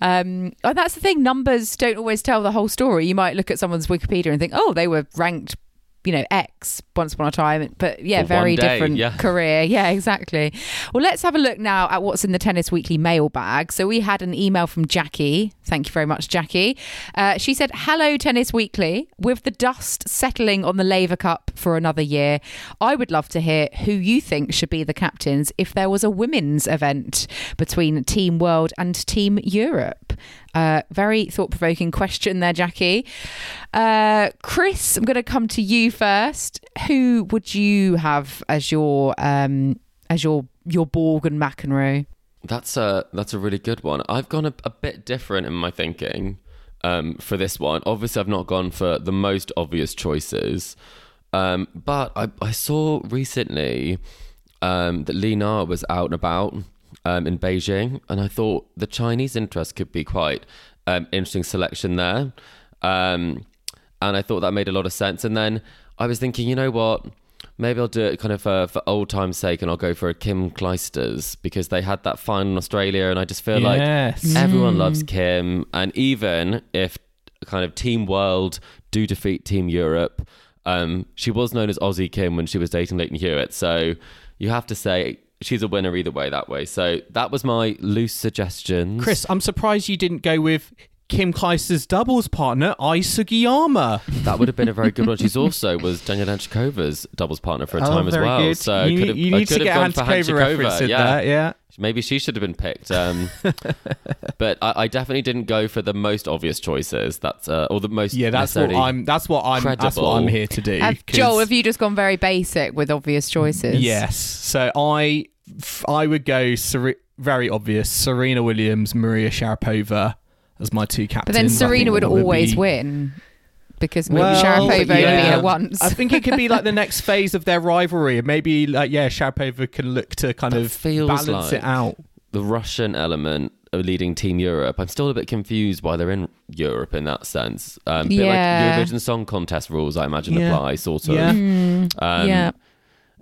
Um, and that's the thing. Numbers don't always tell the whole story. You might look at someone's Wikipedia and think, "Oh, they were ranked you know, X once upon a time, but yeah, very day, different yeah. career. Yeah, exactly. Well, let's have a look now at what's in the Tennis Weekly mailbag. So we had an email from Jackie. Thank you very much, Jackie. Uh, she said, Hello, Tennis Weekly. With the dust settling on the Laver Cup for another year, I would love to hear who you think should be the captains if there was a women's event between Team World and Team Europe. Uh, very thought provoking question there, Jackie. Uh, Chris, I'm going to come to you first. Who would you have as your um, as your your Borg and McEnroe? That's a that's a really good one. I've gone a, a bit different in my thinking um, for this one. Obviously, I've not gone for the most obvious choices, um, but I, I saw recently um, that Lena was out and about um, in Beijing, and I thought the Chinese interest could be quite um, interesting selection there, um, and I thought that made a lot of sense. And then I was thinking, you know what? Maybe I'll do it kind of for, for old time's sake, and I'll go for a Kim Clijsters because they had that final in Australia, and I just feel Yes. like everyone loves Kim, and even if kind of Team World do defeat Team Europe, um, she was known as Aussie Kim when she was dating Lleyton Hewitt, so you have to say she's a winner either way that way. So that was my loose suggestions. Chris, I'm surprised you didn't go with Kim Clijsters' doubles partner, Ai Sugiyama. that would have been a very good one. She's also was Daniel Hantuchova's doubles partner for a Oh, time as well. good. So you, have, you need to get a gone for Hanchikova reference in Yeah. there. Yeah. Maybe she should have been picked. Um, but I, I definitely didn't go for the most obvious choices. That's uh, or the most Yeah, that's what I'm. That's what I'm. That's what. I'm here to do. Have, 'cause- Joel, have you just gone very basic with obvious choices? Yes. So I, f- I would go Sere- very obvious. Serena Williams, Maria Sharapova as my two captains. But then Serena would that always be- win because Well, Sharapova only beat yeah. her once. I think it could be like the next phase of their rivalry. Maybe like yeah, Sharapova can look to kind That of feels balance like- it out. the Russian element of leading Team Europe. I'm still a bit confused why they're in Europe in that sense. Um, Yeah. like Eurovision Song Contest rules, I imagine Yeah. apply sort of. Yeah. Um, yeah.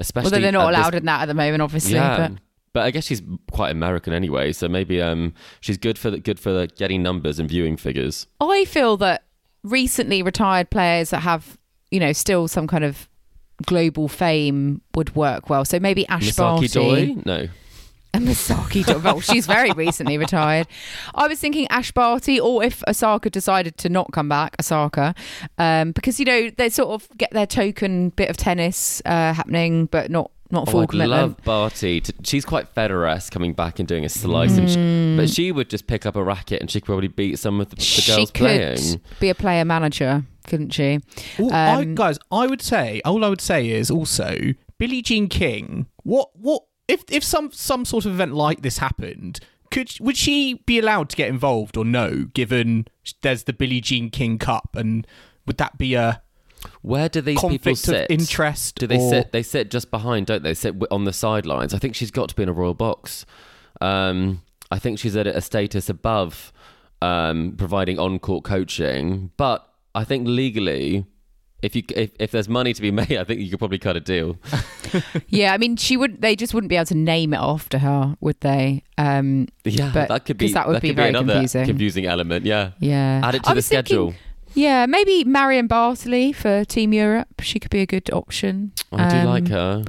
Especially Although they're not at this- allowed in that at the moment, obviously. Yeah. But But I guess she's quite American anyway, so maybe um, she's good for the, good for the getting numbers and viewing figures. I feel that recently retired players that have, you know, still some kind of global fame would work well. So maybe Ash Misaki Barty. Doi? No. And Misaki Doi. Well, she's very recently retired. I was thinking Ash Barty, or if Osaka decided to not come back, Osaka, um, because you know they sort of get their token bit of tennis uh, happening, but not not Oh, full I'd commitment. love Barty. To, she's quite Federer-esque coming back and doing a slice, and she, but she would just pick up a racket and she could probably beat some of the, the Mm. she girls could playing. be a player manager, couldn't she? Well, I, Um, guys, I would say all I would say is also Billie Jean King. What what if if some some sort of event like this happened? Could would she be allowed to get involved or no? Given there's the Billie Jean King Cup, and would that be a Where do these people sit? of interest? Do they or- sit? They sit just behind, don't they? they? Sit on the sidelines. I think she's got to be in a royal box. Um, I think she's at a status above um, providing on-court coaching, but I think legally, if you if, if there's money to be made, I think you could probably cut a deal. Yeah, I mean, she would. They just wouldn't be able to name it after her, would they? Um, Yeah, But- that could be that would be could very another confusing. confusing element. Yeah, yeah, add it I to the was thinking- Yeah, maybe Marion Bartoli for Team Europe. She could be a good option. I do Um, like her.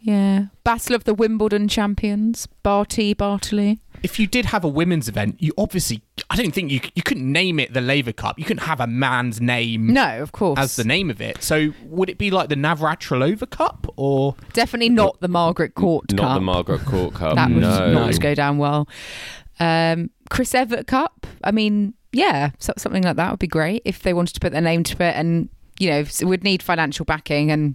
Yeah, Battle of the Wimbledon champions, Barty Bartoli. If you did have a women's event, you obviously I don't think you you couldn't name it the Laver Cup. You couldn't have a man's name No, of course, as the name of it. So would it be like the Navratilova Cup or definitely not the Margaret Court Not Cup. the Margaret Court Cup. that would no. not go down well. Um, Chris Evert Cup. I mean, yeah, so, something like that would be great if they wanted to put their name to it, and you know, it would need financial backing, and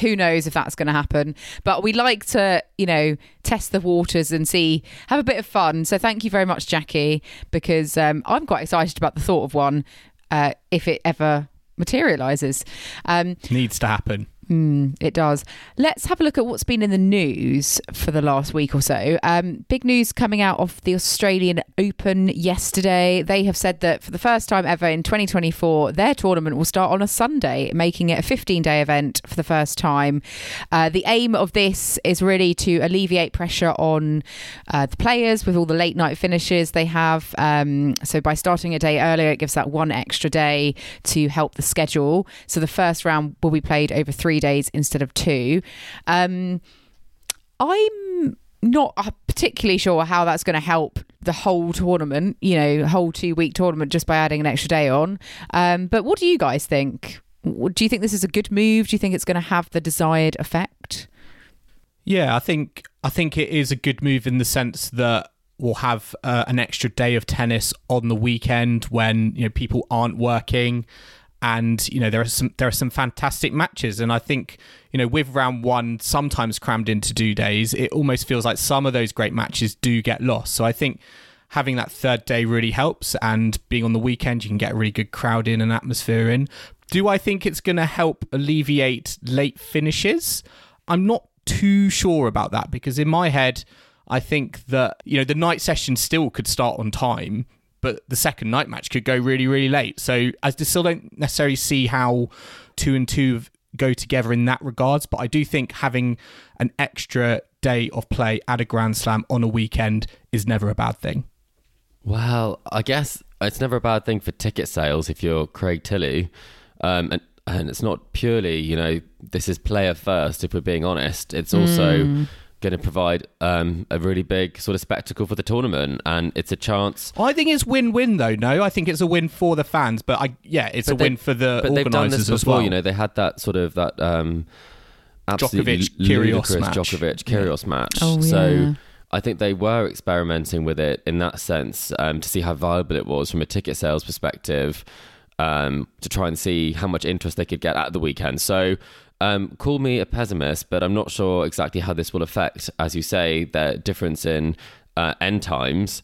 who knows if that's going to happen. But we like to, you know, test the waters and see, have a bit of fun. So thank you very much, Jackie, because um, I'm quite excited about the thought of one uh, if it ever materializes. Um, needs to happen? Mm, it does. Let's have a look at what's been in the news for the last week or so. Um, big news coming out of the Australian Open yesterday. They have said that for the first time ever in 2024, their tournament will start on a Sunday, making it a 15 day event for the first time. Uh, the aim of this is really to alleviate pressure on uh, the players with all the late night finishes they have. Um, so by starting a day earlier, it gives that one extra day to help the schedule. So the first round will be played over three days instead of two. Um, I'm not particularly sure how that's going to help the whole tournament, you know, whole two week tournament just by adding an extra day on. Um, but what do you guys think? Do you think this is a good move? Do you think it's going to have the desired effect? Yeah, I think I think it is a good move in the sense that we'll have uh, an extra day of tennis on the weekend when you know people aren't working and you know there are some there are some fantastic matches. And i think you know with round one sometimes crammed into two days it almost feels like some of those great matches do get lost. So i think having that third day really helps. And being on the weekend you can get a really good crowd in and atmosphere in. Do i think it's going to help alleviate late finishes? I'm not too sure about that because in my head i think that you know the night session still could start on time but the second night match could go really, really late. So I still don't necessarily see how two and two go together in that regards. But I do think having an extra day of play at a Grand Slam on a weekend is never a bad thing. Well, I guess it's never a bad thing for ticket sales if you're Craig Tiley. Um, and, and it's not purely, you know, this is player first, if we're being honest. It's also. Mm going to provide um, a really big sort of spectacle for the tournament, and it's a chance. I think it's win-win though. No, I think it's a win for the fans, but I yeah, it's but a win for the but they've done this before, well. You know, they had that sort of that um, Djokovic Kyrgios match. Djokovic Kyrgios yeah. match. Oh, so. I think they were experimenting with it in that sense um, to see how viable it was from a ticket sales perspective. Um, to try and see how much interest they could get at the weekend. So um, call me a pessimist, but I'm not sure exactly how this will affect, as you say, the difference in uh, end times.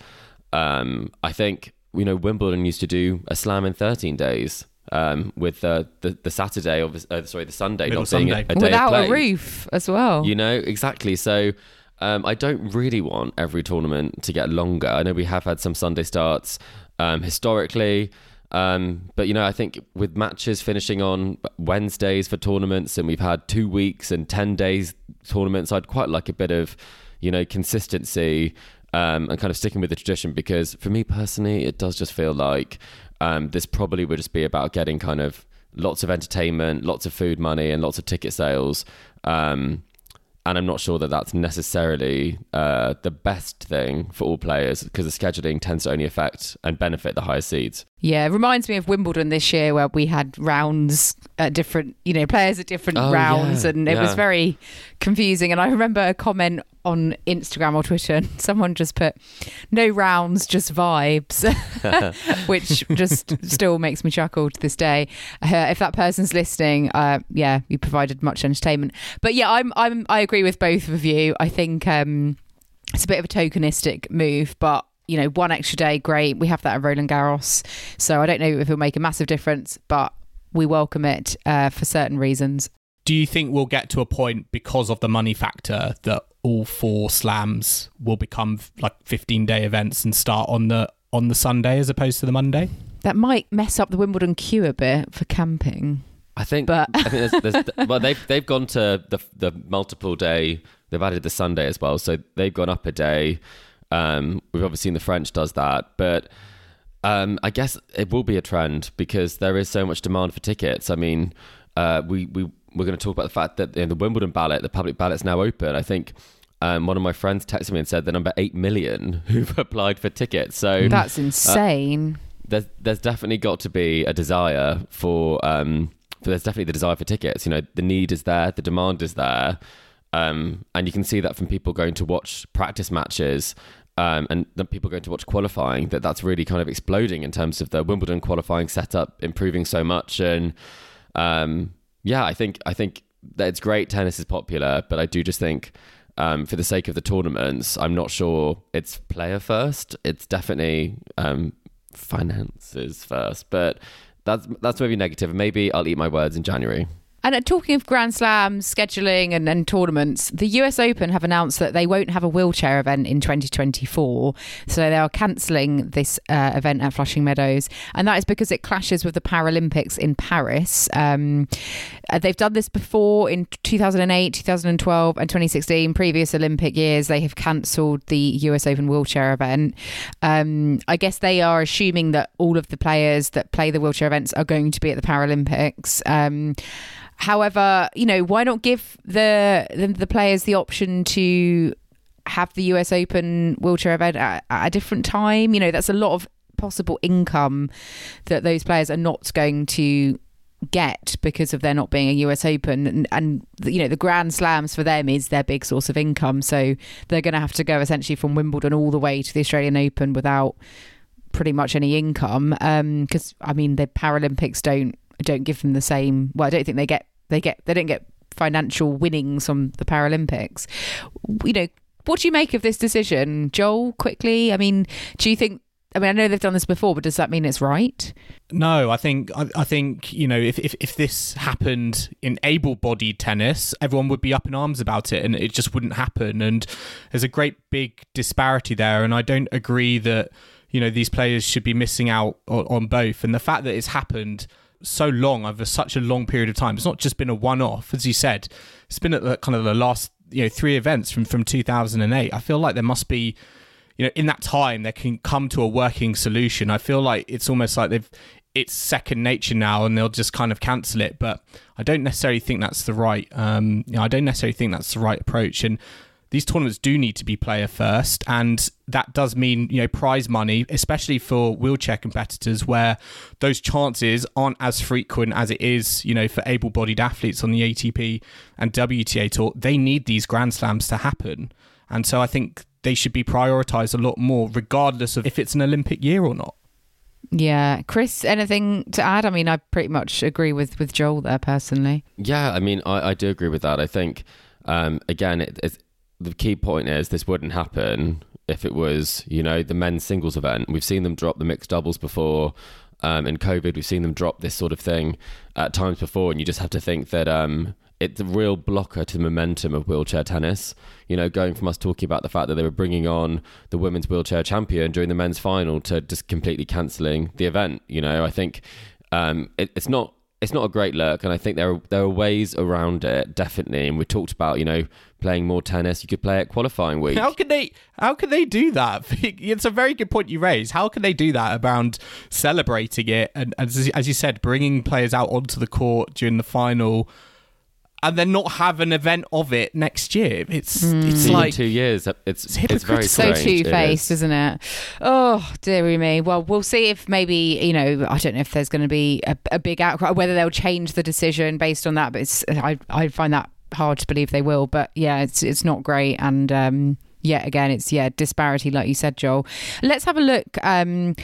Um, I think you know Wimbledon used to do a slam in 13 days. Um, with uh, the the Saturday or uh, sorry the Sunday Middle not being Sunday. a, a day without a roof as well. You know exactly. So um, I don't really want every tournament to get longer. I know we have had some Sunday starts um, historically. Um, but you know, I think with matches finishing on Wednesdays for tournaments, and we've had two weeks and ten days tournaments, I'd quite like a bit of, you know, consistency um, and kind of sticking with the tradition. Because for me personally, it does just feel like um, this probably would just be about getting kind of lots of entertainment, lots of food money, and lots of ticket sales. Um, and I'm not sure that that's necessarily uh, the best thing for all players because the scheduling tends to only affect and benefit the higher seeds. Yeah, it reminds me of Wimbledon this year where we had rounds at different, you know, players at different oh, rounds yeah, and it yeah. was very confusing. And I remember a comment on Instagram or Twitter and someone just put, no rounds, just vibes, which just still makes me chuckle to this day. Uh, if that person's listening, uh, yeah, you provided much entertainment. But yeah, I'm, I'm, I agree with both of you. I think um, it's a bit of a tokenistic move, but you know, one extra day, great. We have that at Roland Garros. So I don't know if it'll make a massive difference, but we welcome it uh, for certain reasons. Do you think we'll get to a point because of the money factor that all four slams will become like 15 day events and start on the on the Sunday as opposed to the Monday? That might mess up the Wimbledon queue a bit for camping. I think, But- I think there's, there's, well, they've they've gone to the the multiple day. They've added the Sunday as well, so they've gone up a day. Um, we've obviously seen the French does that, but um, I guess it will be a trend because there is so much demand for tickets. I mean, uh, we we we're going to talk about the fact that know, the Wimbledon ballot, the public ballot's now open. I think. Um, one of my friends texted me and said the number eight million who've applied for tickets. So That's insane. there's there's definitely got to be a desire for um for there's definitely the desire for tickets. You know, the need is there, the demand is there, um, and you can see that from people going to watch practice matches. Um, and the people going to watch qualifying that that's really kind of exploding in terms of the Wimbledon qualifying setup improving so much and um, yeah I think I think that it's great tennis is popular but I do just think um, for the sake of the tournaments I'm not sure it's player first. It's definitely um, finances first but that's that's maybe negative. Maybe I'll eat my words in January And uh, talking of Grand Slams, scheduling, and, and tournaments, the US Open have announced that they won't have a wheelchair event in 2024. So they are cancelling this uh, event at Flushing Meadows. And that is because it clashes with the Paralympics in Paris. Um, uh, they've done this before in 2008, 2012, and 2016. Previous Olympic years, they have cancelled the US Open wheelchair event. Um, I guess they are assuming that all of the players that play the wheelchair events are going to be at the Paralympics. Um, However, you know, why not give the, the, the players the option to have the US Open wheelchair event at, at a different time? You know, that's a lot of possible income that those players are not going to get because of there not being a US Open and, and, you know the Grand Slams for them is their big source of income so they're going to have to go essentially from Wimbledon all the way to the Australian Open without pretty much any income because um, I mean the Paralympics don't don't give them the same well I don't think they get they get they don't get financial winnings from the Paralympics you know what do you make of this decision Joel quickly I mean do you think I mean, I know they've done this before, but does that mean it's right? No, I think I, I think you know if, if if this happened in able-bodied tennis, everyone would be up in arms about it, and it just wouldn't happen. And there's a great big disparity there, and I don't agree that you know these players should be missing out on, on both. And the fact that it's happened so long over such a long period of time, it's not just been a one-off, as you said. It's been at the, kind of the last you know three events from from 2008. I feel like there must be you know in that time they can come to a working solution i feel like it's almost like they've it's second nature now and they'll just kind of cancel it but i don't necessarily think that's the right um you know, i don't necessarily think that's the right approach and these tournaments do need to be player first and that does mean you know prize money especially for wheelchair competitors where those chances aren't as frequent as it is you know for able-bodied athletes on the ATP and WTA tour they need these grand slams to happen and so i think they should be prioritized a lot more, regardless of if it's an Olympic year or not. Yeah, Chris, anything to add? I mean, I pretty much agree with with Joel there personally. Yeah, I mean, I, I do agree with that. I think um, again, it, it's, the key point is this wouldn't happen if it was you know the men's singles event. We've seen them drop the mixed doubles before. Um, in COVID, we've seen them drop this sort of thing at times before, and you just have to think that um, it's a real blocker to the momentum of wheelchair tennis. You know, going from us talking about the fact that they were bringing on the women's wheelchair champion during the men's final to just completely cancelling the event. You know, I think um, it, it's not it's not a great look, and I think there are there are ways around it definitely. And we talked about you know playing more tennis. You could play at qualifying week. How can they how can they do that? It's a very good point you raise. How can they do that around celebrating it and, as, as you said, bringing players out onto the court during the final? and then not have an event of it next year. It's mm. it's Even like two years. It's it's, it's very so two faced, is. isn't it? Oh dearie me. Well, we'll see if maybe you know I don't know if there's going to be a, a, big outcry, whether they'll change the decision based on that. But it's I I find that hard to believe they will. But yeah, it's it's not great and. um yeah, again, it's yeah disparity, like you said, Joel. Let's have a look. Um,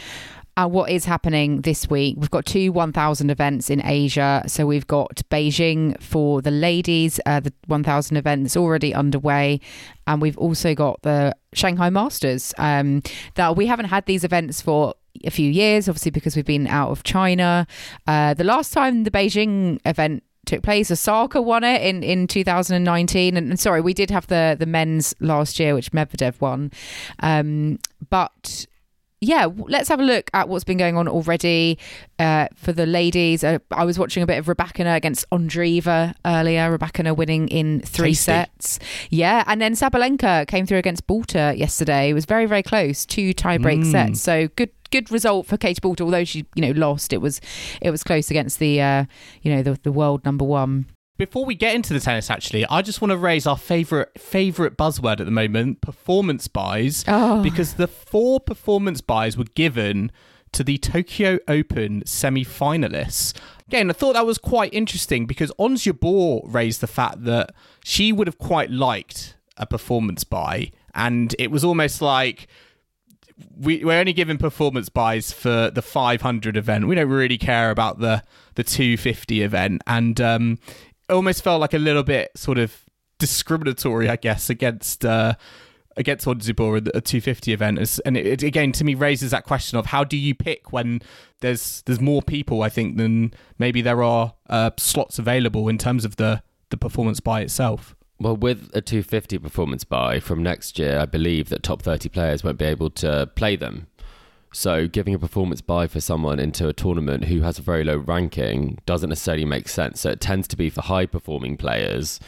uh, what is happening this week. We've got two 1000 events in Asia. So we've got Beijing for the ladies, uh, the 1000 event that's already underway. And we've also got the Shanghai Masters. Um, that we haven't had these events for a few years, obviously, because we've been out of China. Uh, the last time the Beijing event took place. Osaka won it in, in 2019. And, and, sorry, we did have the, the men's last year, which Medvedev won. Um, but yeah, let's have a look at what's been going on already uh, for the ladies. Uh, I was watching a bit of Rybakina against Andreeva earlier. Rybakina winning in three Tasty. sets. Yeah, and then Sabalenka came through against Boulter yesterday. It was very, very close, two tiebreak Mm. sets. So good, good result for Kate Boulter. Although she, you know, lost, it was it was close against the, uh, you know, the the world number one. Before we get into the tennis, actually, I just want to raise our favorite favorite buzzword at the moment: performance byes. Oh. Because the four performance byes were given to the Tokyo Open semi-finalists. Again, I thought that was quite interesting because Ons Jabeur raised the fact that she would have quite liked a performance bye, and it was almost like we, we're only giving performance byes for the 500 event. We don't really care about the the 250 event, and um, it almost felt like a little bit sort of discriminatory, I guess, against uh, against Ons Jabeur at a 250 event, and it, it again to me raises that question of how do you pick when there's there's more people I think than maybe there are uh, slots available in terms of the the performance by itself. Well, with a 250 performance bye from next year, I believe that top 30 players won't be able to play them. So, giving a performance bye for someone into a tournament who has a very low ranking doesn't necessarily make sense. So, it tends to be for high performing players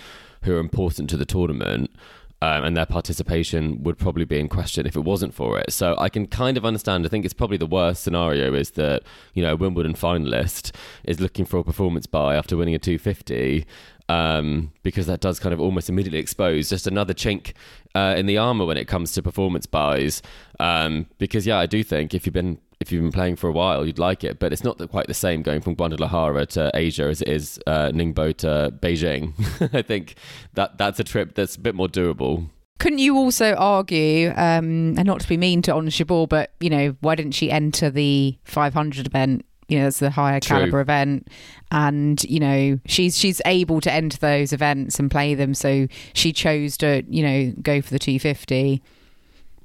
who are important to the tournament. Um, and their participation would probably be in question if it wasn't for it. So I can kind of understand. I think it's probably the worst scenario is that you know Wimbledon finalist is looking for a performance bye after winning a 250, um, because that does kind of almost immediately expose just another chink uh, in the armor when it comes to performance byes. Um, because yeah, I do think if you've been if you've been playing for a while, you'd like it, but it's not quite the same going from Guadalajara to Asia as it is uh, Ningbo to Beijing. I think that that's a trip that's a bit more doable. Couldn't you also argue, um, and not to be mean to Ons Jabeur, but you know, why didn't she enter the 500 event? You know, that's the higher True. caliber event, and you know, she's she's able to enter those events and play them. So she chose to, you know, go for the 250.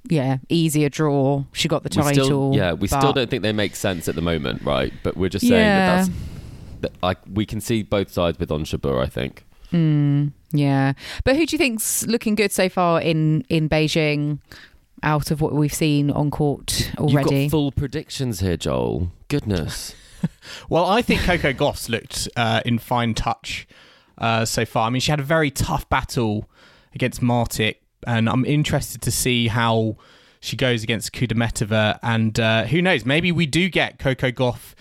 Yeah, easier draw. She got the We title. still, yeah, we still don't think they make sense at the moment, right? But we're just saying Yeah. that that's that I, we can see both sides with Ons Jabeur, I think. Mm, yeah, but who do you think's looking good so far in in Beijing? Out of what we've seen on court already. You've got full predictions here, Joel. Goodness. Well, I think Coco Gauff's looked uh, in fine touch uh, so far. I mean, she had a very tough battle against Martic, and I'm interested to see how she goes against Kudermetova. And uh, who knows, maybe we do get Coco Gauff,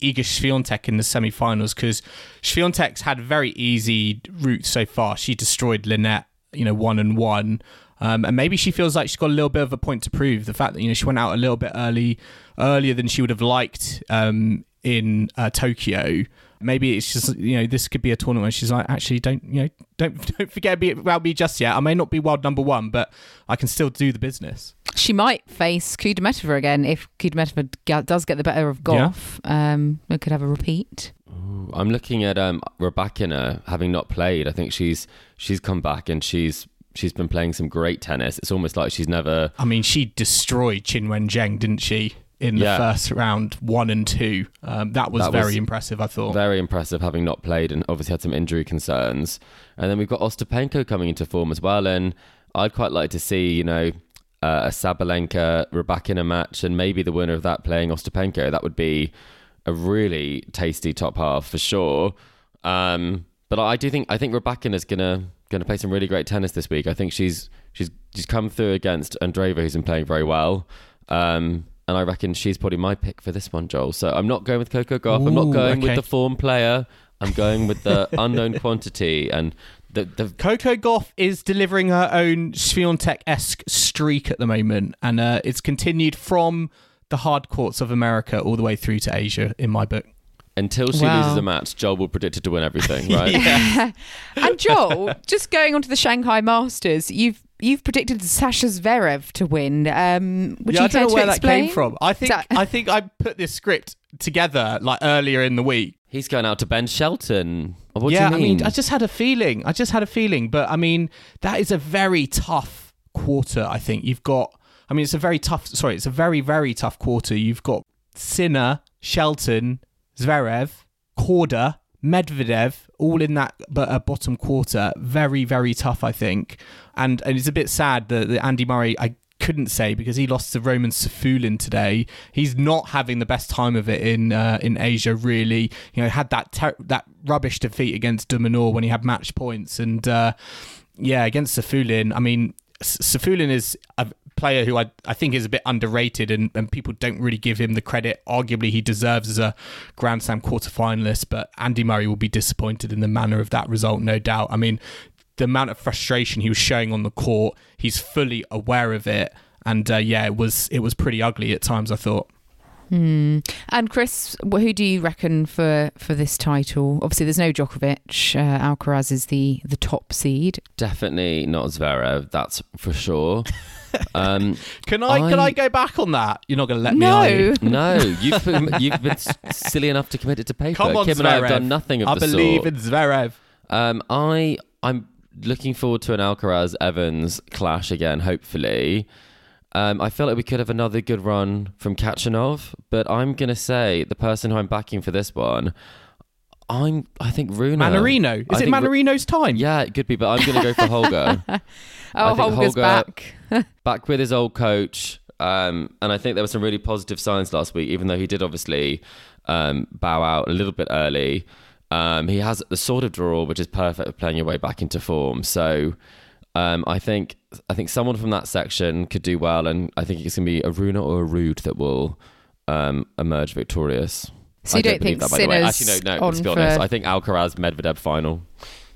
Iga Swiatek in the semi-finals because Swiatek's had a very easy route so far. She destroyed Linette, you know, one and one. Um, and maybe she feels like she's got a little bit of a point to prove. The fact that you know she went out a little bit early, earlier than she would have liked um, in uh, Tokyo. Maybe it's just you know this could be a tournament where she's like actually don't you know don't don't forget about me just yet. I may not be world number one, but I can still do the business. She might face Kudermetova again if Kudermetova g- does get the better of Gauff. Um, we could have a repeat. Ooh, I'm looking at um, Rybakina having not played. I think she's she's come back and she's she's been playing some great tennis. It's almost like she's never. I mean, she destroyed Qin Wen Zheng, didn't she? In the Yeah. first round, one and two, um, that was That very was impressive. I thought. Very impressive having not played and obviously had some injury concerns. And then we've got Ostapenko coming into form as well. And I'd quite like to see, you know, uh, a Sabalenka, Rybakina in a match and maybe the winner of that playing Ostapenko. That would be a really tasty top half for sure. Um, but I do think I think is gonna gonna play some really great tennis this week. I think she's she's she's come through against Andreeva, who's been playing very well. Um, and I reckon she's probably my pick for this one, Joel. So I'm not going with Coco Gauff. I'm not going okay. with the form player. I'm going with the unknown quantity and the the Coco Gauff is delivering her own Swiatek esque streak at the moment, and uh, it's continued from the hard courts of America all the way through to Asia. In my book, until she Wow. loses a match, Joel will predict her to win everything, right? yeah. and Joel, just going on to the Shanghai Masters, you've you've predicted Sasha Zverev to win. Um, would yeah, you I don't know to where that came from. I think that- I think I put this script together like earlier in the week. He's going out to Ben Shelton. What yeah, do you I mean? mean, I just had a feeling. I just had a feeling, but I mean, that is a very tough quarter. I think you've got. I mean, it's a very tough. Sorry, it's a very very tough quarter. You've got Sinner, Shelton, Zverev, Korda, Medvedev, all in that but a bottom quarter. Very very tough, I think. And and it's a bit sad that, that Andy Murray. I couldn't say because he lost to Roman Safiullin today. He's not having the best time of it in uh, in Asia. Really, you know, had that ter- that rubbish defeat against De Minaur when he had match points, and uh, yeah, against Safiullin. I mean, Safulin is a player who I, I think is a bit underrated and, and people don't really give him the credit arguably he deserves as a Grand Slam quarterfinalist but Andy Murray will be disappointed in the manner of that result no doubt I mean the amount of frustration he was showing on the court he's fully aware of it and uh, yeah it was it was pretty ugly at times I thought Hmm. And Chris, who do you reckon for for this title? Obviously, there's no Djokovic. Uh, Alcaraz is the the top seed. Definitely not Zverev, that's for sure. Um, can I, can I- I go back on that you're not going to let me are you? No, no, you've been, you've been silly enough to commit it to paper. come on Kim and I have done nothing of I the believe sort. in Zverev Um, I I'm looking forward to an Alcaraz Evans clash again, hopefully. Um, I feel like we could have another good run from Khachanov, but I'm going to say the person who I'm backing for this one, I'm, I think Rune. Mannarino. I Is it think Ru- time? Yeah, it could be, but I'm going to go for Holger. Oh, I Holger's Holger- back. back with his old coach. Um, and I think there were some really positive signs last week, even though he did obviously um, bow out a little bit early. Um, he has the sort of draw which is perfect for playing your way back into form. So um, I think I think someone from that section could do well, and I think it's going to be a Rune or a Ruud that will um, emerge victorious. So you I don't think that, by the way. Actually, no, no. Let's be honest. for- I think Alcaraz Medvedev final.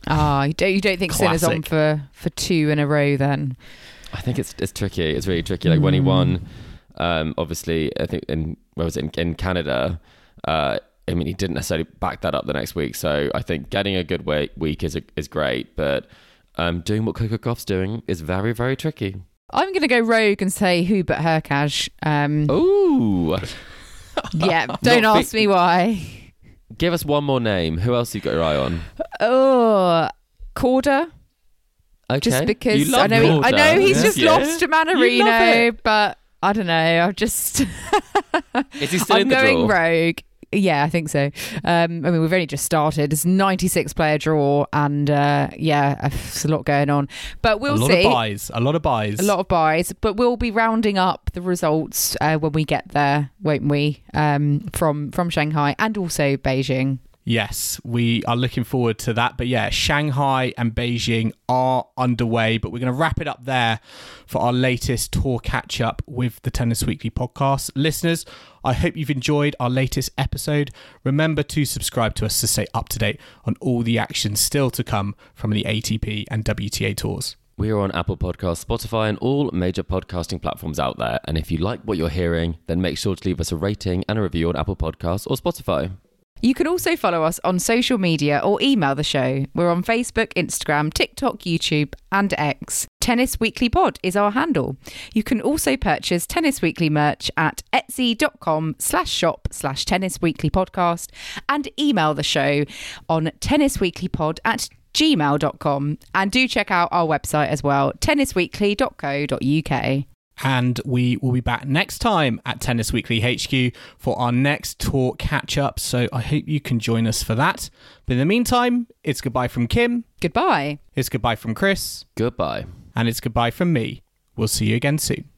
Ah, you don't, you don't think Sinner's on for, for two in a row then? I think it's it's tricky. It's really tricky. Like when he won, um, obviously, I think in where was it in, in Canada? Uh, I mean, he didn't necessarily back that up the next week. So I think getting a good week, week is is great, but um, doing what Coco Gauff's doing is very very tricky. I'm going to go rogue and say Hubert Hurkacz. Um, Ooh, yeah, don't Not ask big- me why. give us one more name. Who else you got your eye on? Oh, Korda. Okay, Just You because I love know, he, I know he's Yes, just yeah. lost to You love Mannarino, but I don't know. I'm just. Is he still I'm in the going draw? rogue. Yeah, I think so. Um, I mean, we've only just started. It's 96 player draw, and uh, yeah, there's a lot going on. But we'll see. a lot see. of byes. A lot of byes. A lot of byes, but we'll be rounding up the results uh, when we get there, won't we? Um, from from Shanghai and also Beijing. Yes, we are looking forward to that. But yeah, Shanghai and Beijing are underway, but we're going to wrap it up there for our latest tour catch up with the Tennis Weekly podcast. Listeners, I hope you've enjoyed our latest episode. Remember to subscribe to us to stay up to date on all the action still to come from the ATP and WTA tours. We are on Apple Podcasts, Spotify, and all major podcasting platforms out there. And if you like what you're hearing, then make sure to leave us a rating and a review on Apple Podcasts or Spotify. You can also follow us on social media or email the show. We're on Facebook, Instagram, TikTok, YouTube, and X. Tennis Weekly Pod is our handle. You can also purchase Tennis Weekly merch at etsy.com slash shop slash tennis weekly podcast and email the show on tennisweeklypod at gmail.com. And do check out our website as well, tennisweekly.co.uk. And we will be back next time at Tennis Weekly HQ for our next tour catch up. So I hope you can join us for that. But in the meantime, it's goodbye from Kim, Goodbye. it's goodbye from Chris, Goodbye. and it's goodbye from me. We'll see you again soon.